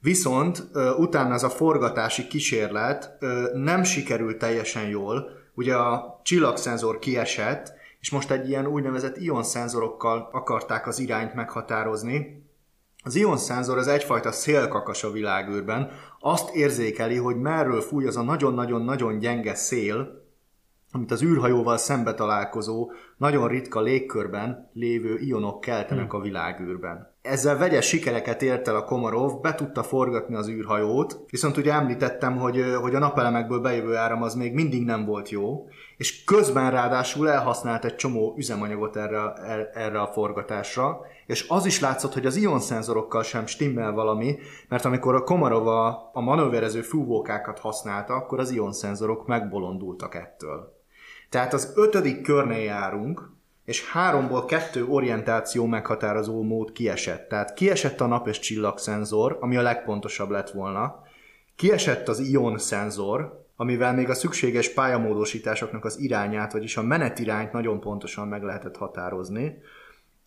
S2: Viszont utána ez a forgatási kísérlet nem sikerült teljesen jól. Ugye a csillagszenzor kiesett, és most egy ilyen úgynevezett ionszenzorokkal akarták az irányt meghatározni. Az ionszenzor az egyfajta szélkakas a világűrben, azt érzékeli, hogy merről fúj az a nagyon-nagyon-nagyon gyenge szél, amit az űrhajóval szembe találkozó, nagyon ritka légkörben lévő ionok keltenek a világűrben. Ezzel vegyes sikereket ért el a Komarov, be tudta forgatni az űrhajót, viszont ugye említettem, hogy, hogy a napelemekből bejövő áram az még mindig nem volt jó, és közben ráadásul elhasznált egy csomó üzemanyagot erre, erre a forgatásra, és az is látszott, hogy az ionszenzorokkal sem stimmel valami, mert amikor a Komarov a, a manőverező fúvókákat használta, akkor az ionszenzorok megbolondultak ettől. Tehát az ötödik körnél járunk, és háromból kettő orientáció meghatározó mód kiesett. Tehát kiesett a nap és csillagszenzor, ami a legpontosabb lett volna, kiesett az ion szenzor, amivel még a szükséges pályamódosításoknak az irányát, vagyis a menetirányt nagyon pontosan meg lehetett határozni,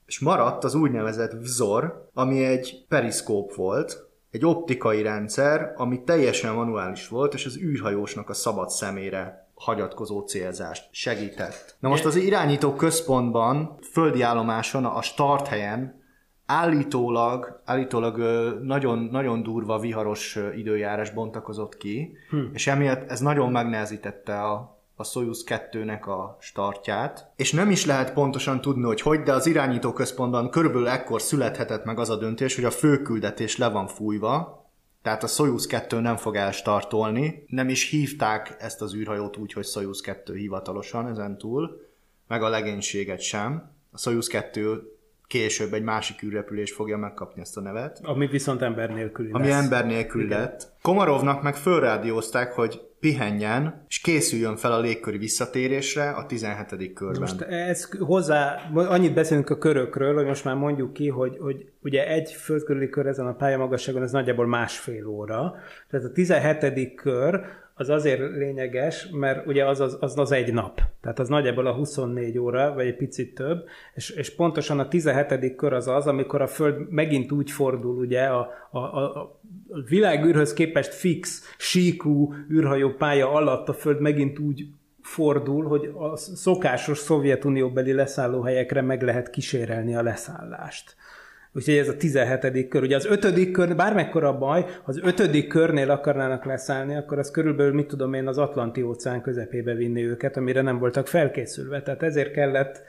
S2: és maradt az úgynevezett vzor, ami egy periszkóp volt, egy optikai rendszer, ami teljesen manuális volt, és az űrhajósnak a szabad szemére hagyatkozó célzást segített. Na most az irányító központban, földi állomáson, a start helyen állítólag, állítólag nagyon, nagyon durva viharos időjárás bontakozott ki, hm. és emiatt ez nagyon megnehezítette a, a Soyuz 2-nek a startját, és nem is lehet pontosan tudni, hogy hogy, de az irányító központban körülbelül ekkor születhetett meg az a döntés, hogy a főküldetés le van fújva, tehát a Soyuz 2 nem fog elstartolni, nem is hívták ezt az űrhajót úgy, hogy Soyuz 2 hivatalosan ezen túl, meg a legénységet sem. A Soyuz 2 később egy másik űrrepülés fogja megkapni ezt a nevet,
S1: Ami viszont ember nélküli
S2: ami
S1: lesz.
S2: ember nélkül lett. Komarovnak meg fölrádiózták, hogy pihenjen, és készüljön fel a légköri visszatérésre a 17. körben.
S1: Most ez hozzá, annyit beszélünk a körökről, hogy most már mondjuk ki, hogy, hogy ugye egy földkörüli kör ezen a pályamagasságon, ez nagyjából másfél óra. Tehát a 17. kör az azért lényeges, mert ugye az az, az, az egy nap. Tehát az nagyjából a 24 óra, vagy egy picit több, és, és pontosan a 17. kör az az, amikor a Föld megint úgy fordul ugye a, a, a, világűrhöz képest fix, síkú űrhajó pálya alatt a Föld megint úgy fordul, hogy a szokásos Szovjetunióbeli leszállóhelyekre meg lehet kísérelni a leszállást. Úgyhogy ez a 17. kör. Ugye az ötödik kör, bármekkora baj, az ötödik körnél akarnának leszállni, akkor az körülbelül, mit tudom én, az Atlanti óceán közepébe vinni őket, amire nem voltak felkészülve. Tehát ezért kellett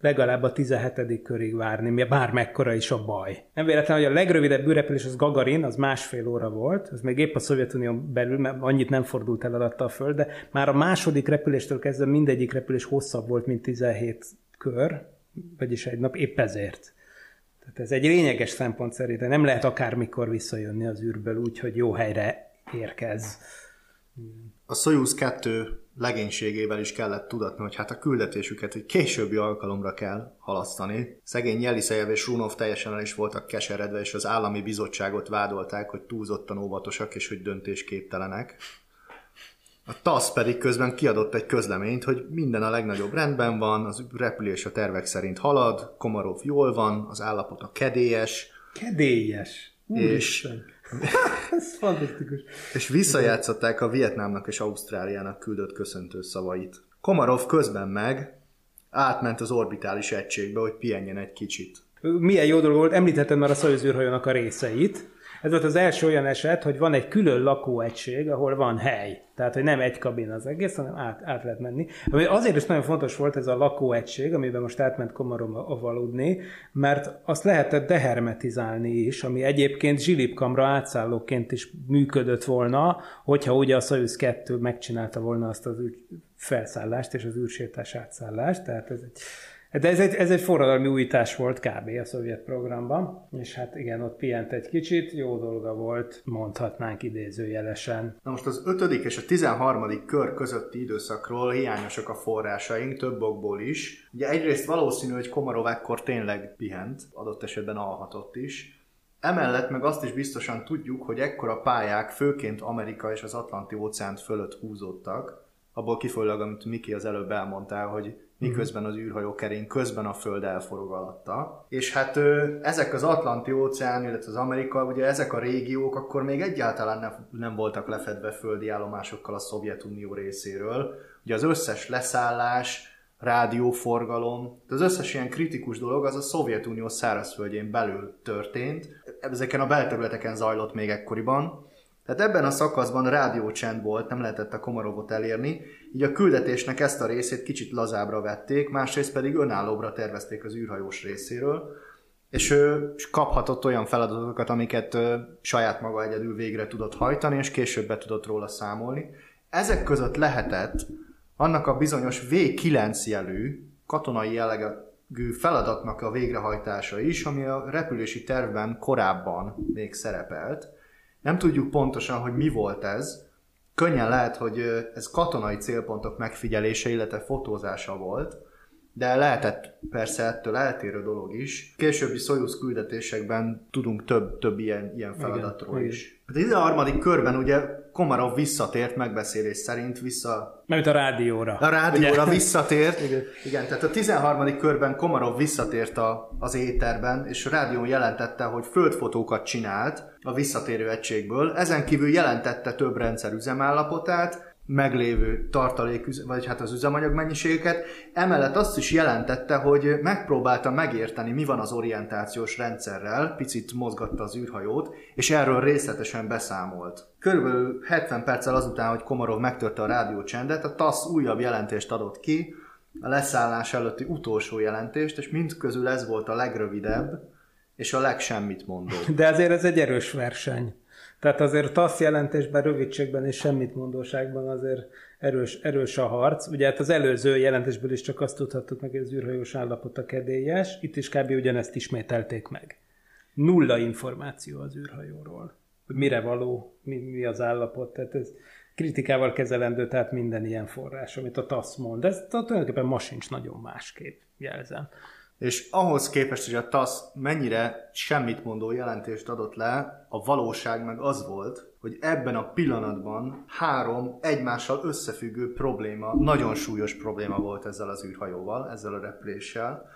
S1: legalább a 17. körig várni, mi bármekkora is a baj. Nem véletlen, hogy a legrövidebb űrrepülés az Gagarin, az másfél óra volt, az még épp a Szovjetunión belül, mert annyit nem fordult el alatta a Föld, de már a második repüléstől kezdve mindegyik repülés hosszabb volt, mint 17 kör, vagyis egy nap épp ezért. Tehát ez egy lényeges szempont szerintem. Nem lehet akármikor visszajönni az űrből úgy, hogy jó helyre érkez.
S2: A Soyuz 2 legénységével is kellett tudatni, hogy hát a küldetésüket egy későbbi alkalomra kell halasztani. Szegény Jelisejev és Runov teljesen el is voltak keseredve, és az állami bizottságot vádolták, hogy túlzottan óvatosak, és hogy döntésképtelenek. A TASZ pedig közben kiadott egy közleményt, hogy minden a legnagyobb rendben van, az repülés a tervek szerint halad, Komarov jól van, az állapot a kedélyes,
S1: Kedélyes.
S2: és,
S1: Ez fantasztikus.
S2: és visszajátszották a Vietnámnak és Ausztráliának küldött köszöntő szavait. Komarov közben meg átment az orbitális egységbe, hogy pihenjen egy kicsit.
S1: Milyen jó dolog volt, említettem már a Soyuz űrhajónak a részeit. Ez volt az első olyan eset, hogy van egy külön lakóegység, ahol van hely. Tehát, hogy nem egy kabin az egész, hanem át, át lehet menni. Ami azért is nagyon fontos volt ez a lakóegység, amiben most átment Komarom aludni, mert azt lehetett dehermetizálni is, ami egyébként zsilipkamra átszállóként is működött volna, hogyha ugye a Soyuz 2 megcsinálta volna azt az felszállást és az űrsétás átszállást. Tehát ez egy de ez egy, ez egy forradalmi újítás volt kb. a szovjet programban, és hát igen, ott pihent egy kicsit, jó dolga volt, mondhatnánk idézőjelesen.
S2: Na most az 5. és a 13. kör közötti időszakról hiányosak a forrásaink, több okból is. Ugye egyrészt valószínű, hogy Komarov ekkor tényleg pihent, adott esetben alhatott is. Emellett meg azt is biztosan tudjuk, hogy ekkor a pályák főként Amerika és az Atlanti óceánt fölött húzódtak, abból kifolyólag, amit Miki az előbb elmondtál, hogy miközben az űrhajó kerény közben a Föld elforog alatta. És hát ö, ezek az Atlanti óceán, illetve az Amerika, ugye ezek a régiók akkor még egyáltalán nem, nem voltak lefedve földi állomásokkal a Szovjetunió részéről. Ugye az összes leszállás, rádióforgalom, az összes ilyen kritikus dolog az a Szovjetunió szárazföldjén belül történt. Ezeken a belterületeken zajlott még ekkoriban. Tehát ebben a szakaszban rádiócsend volt, nem lehetett a Komarovot elérni, így a küldetésnek ezt a részét kicsit lazábra vették, másrészt pedig önállóbra tervezték az űrhajós részéről, és ő kaphatott olyan feladatokat, amiket saját maga egyedül végre tudott hajtani, és később be tudott róla számolni. Ezek között lehetett annak a bizonyos V9 jelű katonai jellegű feladatnak a végrehajtása is, ami a repülési tervben korábban még szerepelt. Nem tudjuk pontosan, hogy mi volt ez. Könnyen lehet, hogy ez katonai célpontok megfigyelése, illetve fotózása volt, de lehetett persze ettől eltérő dolog is. Későbbi Soyuz küldetésekben tudunk több, több ilyen, ilyen feladatról
S1: igen.
S2: is. A 13. körben ugye Komarov visszatért megbeszélés szerint vissza
S1: Mert a rádióra.
S2: a rádióra
S1: Ugye?
S2: visszatért. Igen. Igen, tehát a 13. körben Komarov visszatért a, az éterben, és a rádión jelentette, hogy földfotókat csinált a visszatérő egységből. Ezen kívül jelentette több rendszer üzemállapotát, meglévő tartalék, vagy hát az üzemanyag mennyiségeket. Emellett azt is jelentette, hogy megpróbálta megérteni, mi van az orientációs rendszerrel, picit mozgatta az űrhajót, és erről részletesen beszámolt. Körülbelül 70 perccel azután, hogy Komarov megtörte a rádiócsendet, a TASZ újabb jelentést adott ki, a leszállás előtti utolsó jelentést, és mind közül ez volt a legrövidebb, és a legsemmit mondó.
S1: De azért ez egy erős verseny. Tehát azért TASZ jelentésben, rövidségben és semmit mondóságban azért erős, erős a harc. Ugye hát az előző jelentésből is csak azt tudhattuk meg, hogy az űrhajós állapot a kedélyes. Itt is kb. ugyanezt ismételték meg. Nulla információ az űrhajóról. Hogy mire való, mi, mi az állapot. Tehát ez kritikával kezelendő, tehát minden ilyen forrás, amit a TASZ mond. Ez tulajdonképpen ma sincs nagyon másképp, jelzem.
S2: És ahhoz képest, hogy a TASZ mennyire semmit mondó jelentést adott le, a valóság meg az volt, hogy ebben a pillanatban három egymással összefüggő probléma, nagyon súlyos probléma volt ezzel az űrhajóval, ezzel a repüléssel.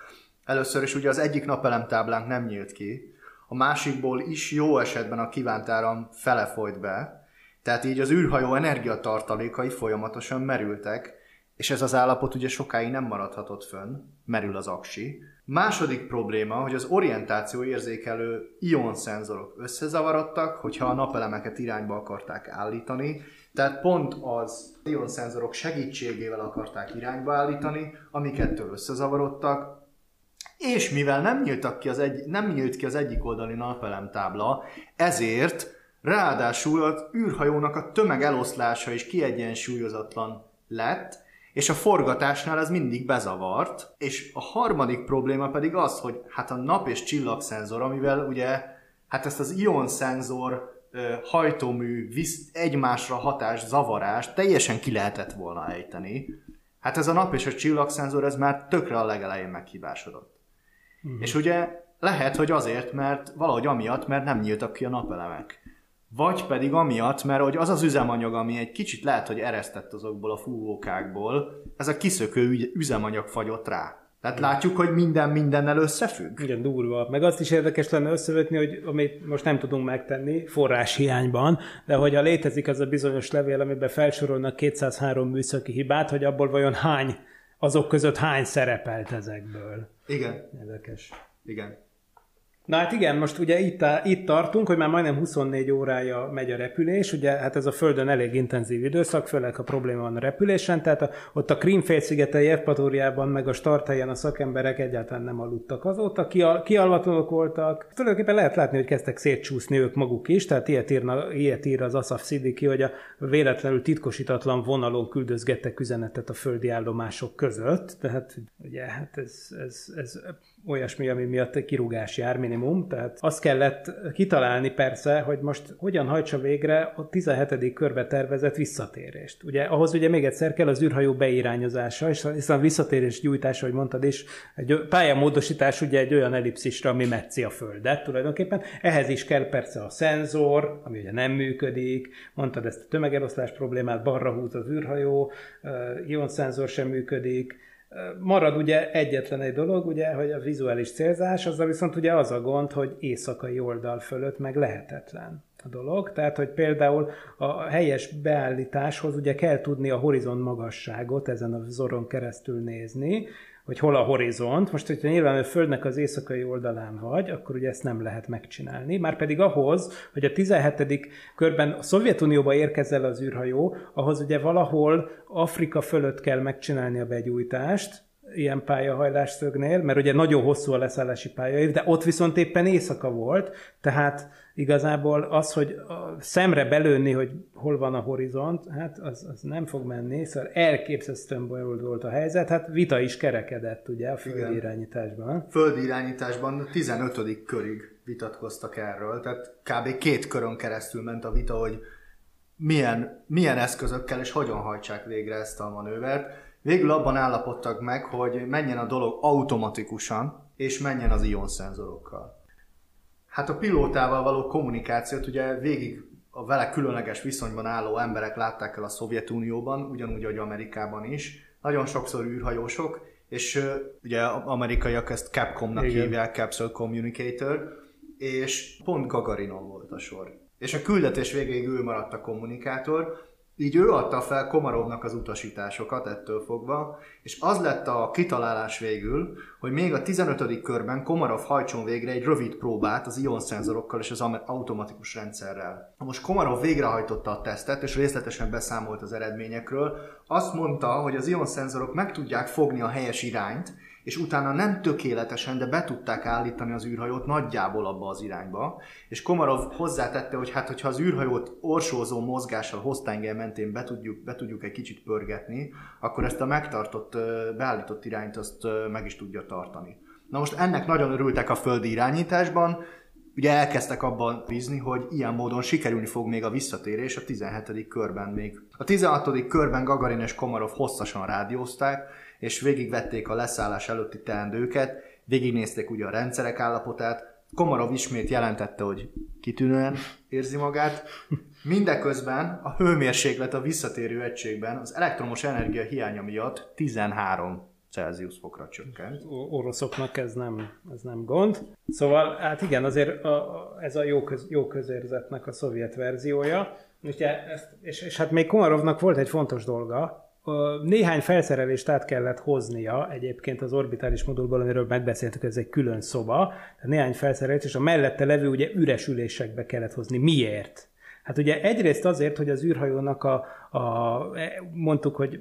S2: Először is ugye az egyik napelemtáblánk nem nyílt ki, a másikból is jó esetben a kívánt áram fele folyt be, tehát így az űrhajó energiatartalékai folyamatosan merültek, és ez az állapot ugye sokáig nem maradhatott fönn, merül az aksi. Második probléma, hogy az orientáció érzékelő ionszenzorok összezavarodtak, hogyha a napelemeket irányba akarták állítani, tehát pont az ionszenzorok segítségével akarták irányba állítani, amik ettől összezavarodtak, és mivel nem, nyíltak ki az egy, nem nyílt ki az egyik oldali napelemtábla, ezért ráadásul az űrhajónak a tömeg eloszlása is kiegyensúlyozatlan lett, és a forgatásnál ez mindig bezavart, és a harmadik probléma pedig az, hogy hát a nap és csillagszenzor, amivel ugye hát ezt az ionszenzor ö, hajtómű visz, egymásra hatás, zavarás teljesen ki lehetett volna ejteni. Hát ez a nap és a csillagszenzor, ez már tökre a legelején meghibásodott. Uh-huh. És ugye lehet, hogy azért, mert valahogy amiatt, mert nem nyíltak ki a napelemek. Vagy pedig amiatt, mert hogy az az üzemanyag, ami egy kicsit lehet, hogy eresztett azokból a fúvókákból, ez a kiszökő üzemanyag fagyott rá. Tehát látjuk, hogy minden mindennel összefügg.
S1: Igen, durva. Meg azt is érdekes lenne összevetni, hogy amit most nem tudunk megtenni, forrás hiányban, de hogyha létezik az a bizonyos levél, amiben felsorolnak 203 műszaki hibát, hogy abból vajon hány, azok között hány szerepelt ezekből.
S2: Igen,
S1: Érdekes.
S2: igen.
S1: Na hát igen, most ugye itt, itt tartunk, hogy már majdnem 24 órája megy a repülés, ugye hát ez a Földön elég intenzív időszak, főleg ha probléma van a repülésen, tehát a, ott a Krímfélszigetei Evpatóriában meg a starthelyen a szakemberek egyáltalán nem aludtak azóta, kial, kialvatlanok voltak. Tulajdonképpen lehet látni, hogy kezdtek szétcsúszni ők maguk is, tehát ilyet, írna, ilyet ír az Asaf Siddiqui, hogy a véletlenül titkosítatlan vonalon küldözgettek üzenetet a földi állomások között, tehát ugye hát ez, ez, ez olyasmi, ami miatt kirúgás jár minimum, tehát azt kellett kitalálni persze, hogy most hogyan hajtsa végre a 17. körbe tervezett visszatérést. Ugye ahhoz ugye még egyszer kell az űrhajó beirányozása, és hiszen a visszatérés gyújtása, hogy mondtad is, egy pályamódosítás ugye egy olyan ellipszisra, ami metszi a Földet tulajdonképpen. Ehhez is kell persze a szenzor, ami ugye nem működik, mondtad ezt a tömegeloszlás problémát, balra húz az űrhajó, ionszenzor sem működik, Marad ugye egyetlen egy dolog, ugye, hogy a vizuális célzás, azzal viszont ugye az a gond, hogy éjszakai oldal fölött meg lehetetlen a dolog. Tehát, hogy például a helyes beállításhoz ugye kell tudni a horizont magasságot ezen a zoron keresztül nézni, hogy hol a horizont. Most, hogyha nyilván a Földnek az éjszakai oldalán vagy, akkor ugye ezt nem lehet megcsinálni. Márpedig ahhoz, hogy a 17. körben a Szovjetunióba érkezel az űrhajó, ahhoz ugye valahol Afrika fölött kell megcsinálni a begyújtást, ilyen pályahajlásszögnél, mert ugye nagyon hosszú a leszállási pályaév, de ott viszont éppen éjszaka volt, tehát igazából az, hogy a szemre belőni, hogy hol van a horizont, hát az, az nem fog menni, szóval elképesztően bonyolult volt a helyzet, hát vita is kerekedett ugye a földi irányításban.
S2: Földi irányításban 15. körig vitatkoztak erről, tehát kb. két körön keresztül ment a vita, hogy milyen, milyen eszközökkel és hogyan hajtsák végre ezt a manővert. Végül abban állapodtak meg, hogy menjen a dolog automatikusan, és menjen az ionszenzorokkal. Hát a pilótával való kommunikációt ugye végig a vele különleges viszonyban álló emberek látták el a Szovjetunióban, ugyanúgy, ahogy Amerikában is. Nagyon sokszor űrhajósok, és ugye amerikaiak ezt Capcomnak
S1: Igen.
S2: hívják, Capsule Communicator, és pont Gagarinon volt a sor. És a küldetés végéig ő maradt a kommunikátor, Így ő adta fel Komarovnak az utasításokat ettől fogva, és az lett a kitalálás végül, hogy még a 15. körben Komarov hajtson végre egy rövid próbát az ionszenzorokkal és az automatikus rendszerrel. Most Komarov végrehajtotta a tesztet, és részletesen beszámolt az eredményekről. Azt mondta, hogy az ionszenzorok meg tudják fogni a helyes irányt, és utána nem tökéletesen, de be tudták állítani az űrhajót nagyjából abba az irányba, és Komarov hozzátette, hogy hát, hogyha az űrhajót orsózó mozgással Hostengel mentén be tudjuk, be tudjuk egy kicsit pörgetni, akkor ezt a megtartott, beállított irányt azt meg is tudja tartani. Na most ennek nagyon örültek a földi irányításban, ugye elkezdtek abban bízni, hogy ilyen módon sikerülni fog még a visszatérés a 17. körben még. A 16. körben Gagarin és Komarov hosszasan rádiózták, és végigvették a leszállás előtti teendőket, végignézték ugye a rendszerek állapotát, Komarov ismét jelentette, hogy kitűnően érzi magát. Mindeközben a hőmérséklet a visszatérő egységben az elektromos energia hiánya miatt 13 Celsius fokra csökkent.
S1: Oroszoknak ez nem, ez nem gond. Szóval, hát igen, azért a, ez a jó, köz, jó közérzetnek a szovjet verziója. Ugye ezt, és, és hát még Komarovnak volt egy fontos dolga, néhány felszerelést át kellett hoznia egyébként az orbitális modulból, amiről megbeszéltük, ez egy külön szoba, tehát néhány felszerelést, és a mellette levő ugye üres ülésekbe kellett hozni. Miért? Hát ugye egyrészt azért, hogy az űrhajónak a, a mondtuk, hogy,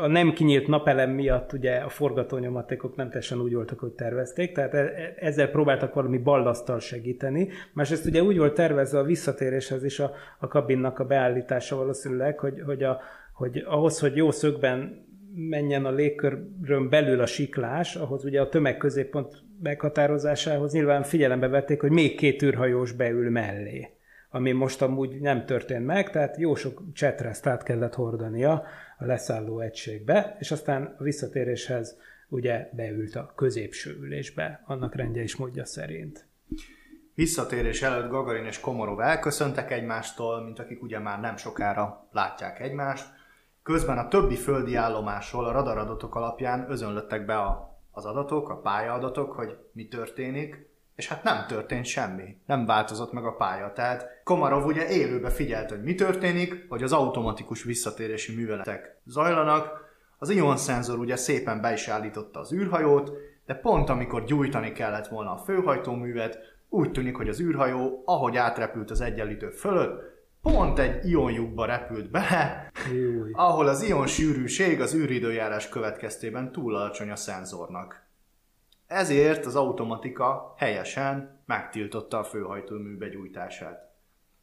S1: a nem kinyílt napelem miatt ugye a forgatónyomatékok nem teljesen úgy voltak, hogy tervezték, tehát e- e- ezzel próbáltak valami ballasztal segíteni. Másrészt ugye úgy volt tervezve a visszatéréshez is a, a kabinnak a beállítása valószínűleg, hogy, hogy, a, hogy ahhoz, hogy jó szögben menjen a légkörön belül a siklás, ahhoz ugye a tömegközéppont meghatározásához nyilván figyelembe vették, hogy még két űrhajós beül mellé ami most amúgy nem történt meg, tehát jó sok csetreszt kellett hordania a leszálló egységbe, és aztán a visszatéréshez ugye beült a középső ülésbe, annak rendje és módja szerint.
S2: Visszatérés előtt Gagarin és Komorov elköszöntek egymástól, mint akik ugye már nem sokára látják egymást. Közben a többi földi állomásról a radaradatok alapján özönlöttek be a, az adatok, a pályaadatok, hogy mi történik, és hát nem történt semmi. Nem változott meg a pálya. Tehát Komarov ugye élőbe figyelt, hogy mi történik, hogy az automatikus visszatérési műveletek zajlanak. Az ion szenzor ugye szépen be is állította az űrhajót, de pont amikor gyújtani kellett volna a főhajtóművet, úgy tűnik, hogy az űrhajó, ahogy átrepült az egyenlítő fölött, pont egy ionjukba repült bele,
S1: Júj.
S2: ahol az ion sűrűség az űridőjárás következtében túl alacsony a szenzornak. Ezért az automatika helyesen megtiltotta a főhajtómű begyújtását.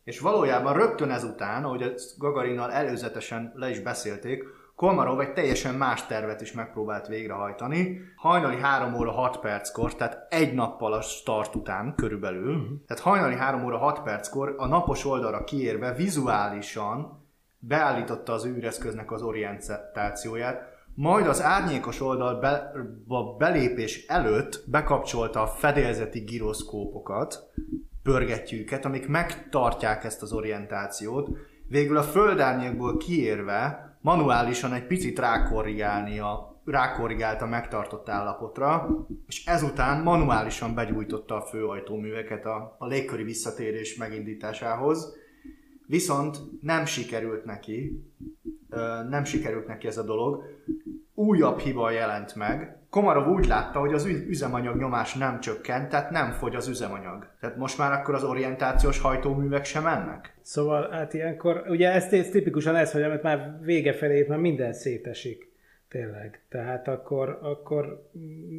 S2: És valójában rögtön ezután, ahogy ezt Gagarinnal előzetesen le is beszélték, Kolmarov egy teljesen más tervet is megpróbált végrehajtani. Hajnali 3 óra 6 perckor, tehát egy nappal a start után körülbelül, uh-huh. tehát hajnali 3 óra 6 perckor a napos oldalra kiérve vizuálisan beállította az űreszköznek az orientációját, majd az árnyékos oldal be, a belépés előtt bekapcsolta a fedélzeti giroszkópokat, pörgetjüket, amik megtartják ezt az orientációt, végül a földárnyékból kiérve manuálisan egy picit rákorrigálni a, rákorrigált a megtartott állapotra, és ezután manuálisan begyújtotta a főajtóműveket a, a légköri visszatérés megindításához, viszont nem sikerült neki, nem sikerült neki ez a dolog, újabb hiba jelent meg. Komarov úgy látta, hogy az üzemanyag nyomás nem csökkent, tehát nem fogy az üzemanyag. Tehát most már akkor az orientációs hajtóművek sem mennek?
S1: Szóval hát ilyenkor, ugye ez, ez tipikusan ez, hogy amit már vége felé már minden szétesik. Tényleg. Tehát akkor, akkor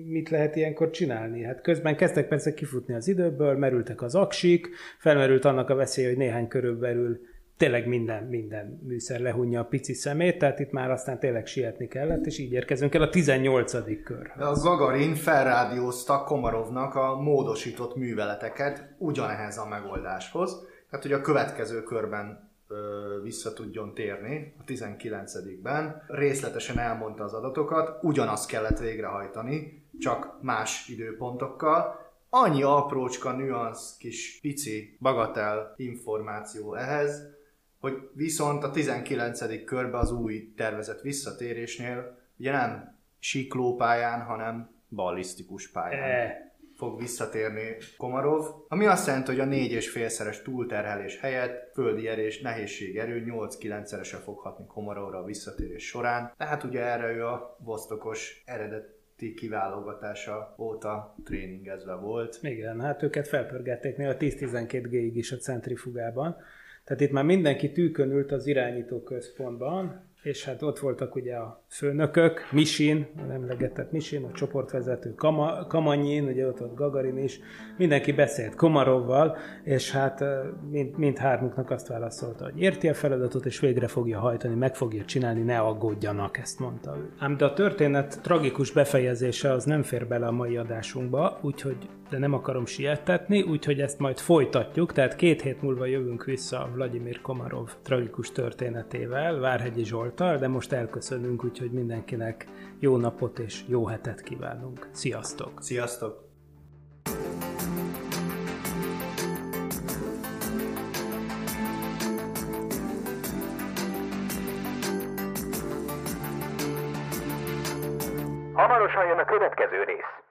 S1: mit lehet ilyenkor csinálni? Hát közben kezdtek persze kifutni az időből, merültek az aksik, felmerült annak a veszély, hogy néhány körülbelül tényleg minden, minden műszer lehunja a pici szemét, tehát itt már aztán tényleg sietni kellett, és így érkezünk el a 18. kör.
S2: De a Gagarin felrádiózta Komarovnak a módosított műveleteket ugyanehhez a megoldáshoz, tehát hogy a következő körben ö, vissza tudjon térni, a 19-ben. Részletesen elmondta az adatokat, ugyanazt kellett végrehajtani, csak más időpontokkal. Annyi aprócska, nüansz, kis pici, bagatel információ ehhez, hogy viszont a 19. körbe az új tervezett visszatérésnél ugye nem siklópályán, hanem ballisztikus pályán.
S1: E,
S2: fog visszatérni Komarov, ami azt jelenti, hogy a négy és félszeres túlterhelés helyett földi erés, nehézségerő 8-9-szerese fog hatni Komarovra a visszatérés során. Tehát ugye erre ő a Vostokos eredeti kiválogatása óta tréningezve volt.
S1: Igen, hát őket felpörgették néha 10-12 G-ig is a centrifugában. Tehát itt már mindenki tűkön ült az irányító központban, és hát ott voltak ugye a főnökök, Misin, a emlegetett Misin, a csoportvezető Kama, Kamanyin, ugye ott volt Gagarin is, mindenki beszélt Komarovval, és hát mind, mind hármuknak azt válaszolta, hogy érti a feladatot, és végre fogja hajtani, meg fogja csinálni, ne aggódjanak, ezt mondta ő. Ám de a történet tragikus befejezése az nem fér bele a mai adásunkba, úgyhogy de nem akarom sietetni, úgyhogy ezt majd folytatjuk, tehát két hét múlva jövünk vissza Vladimir Komarov tragikus történetével, Várhegyi Zsoltal, de most elköszönünk, úgyhogy mindenkinek jó napot és jó hetet kívánunk. Sziasztok!
S2: Sziasztok!
S3: Hamarosan jön a következő rész.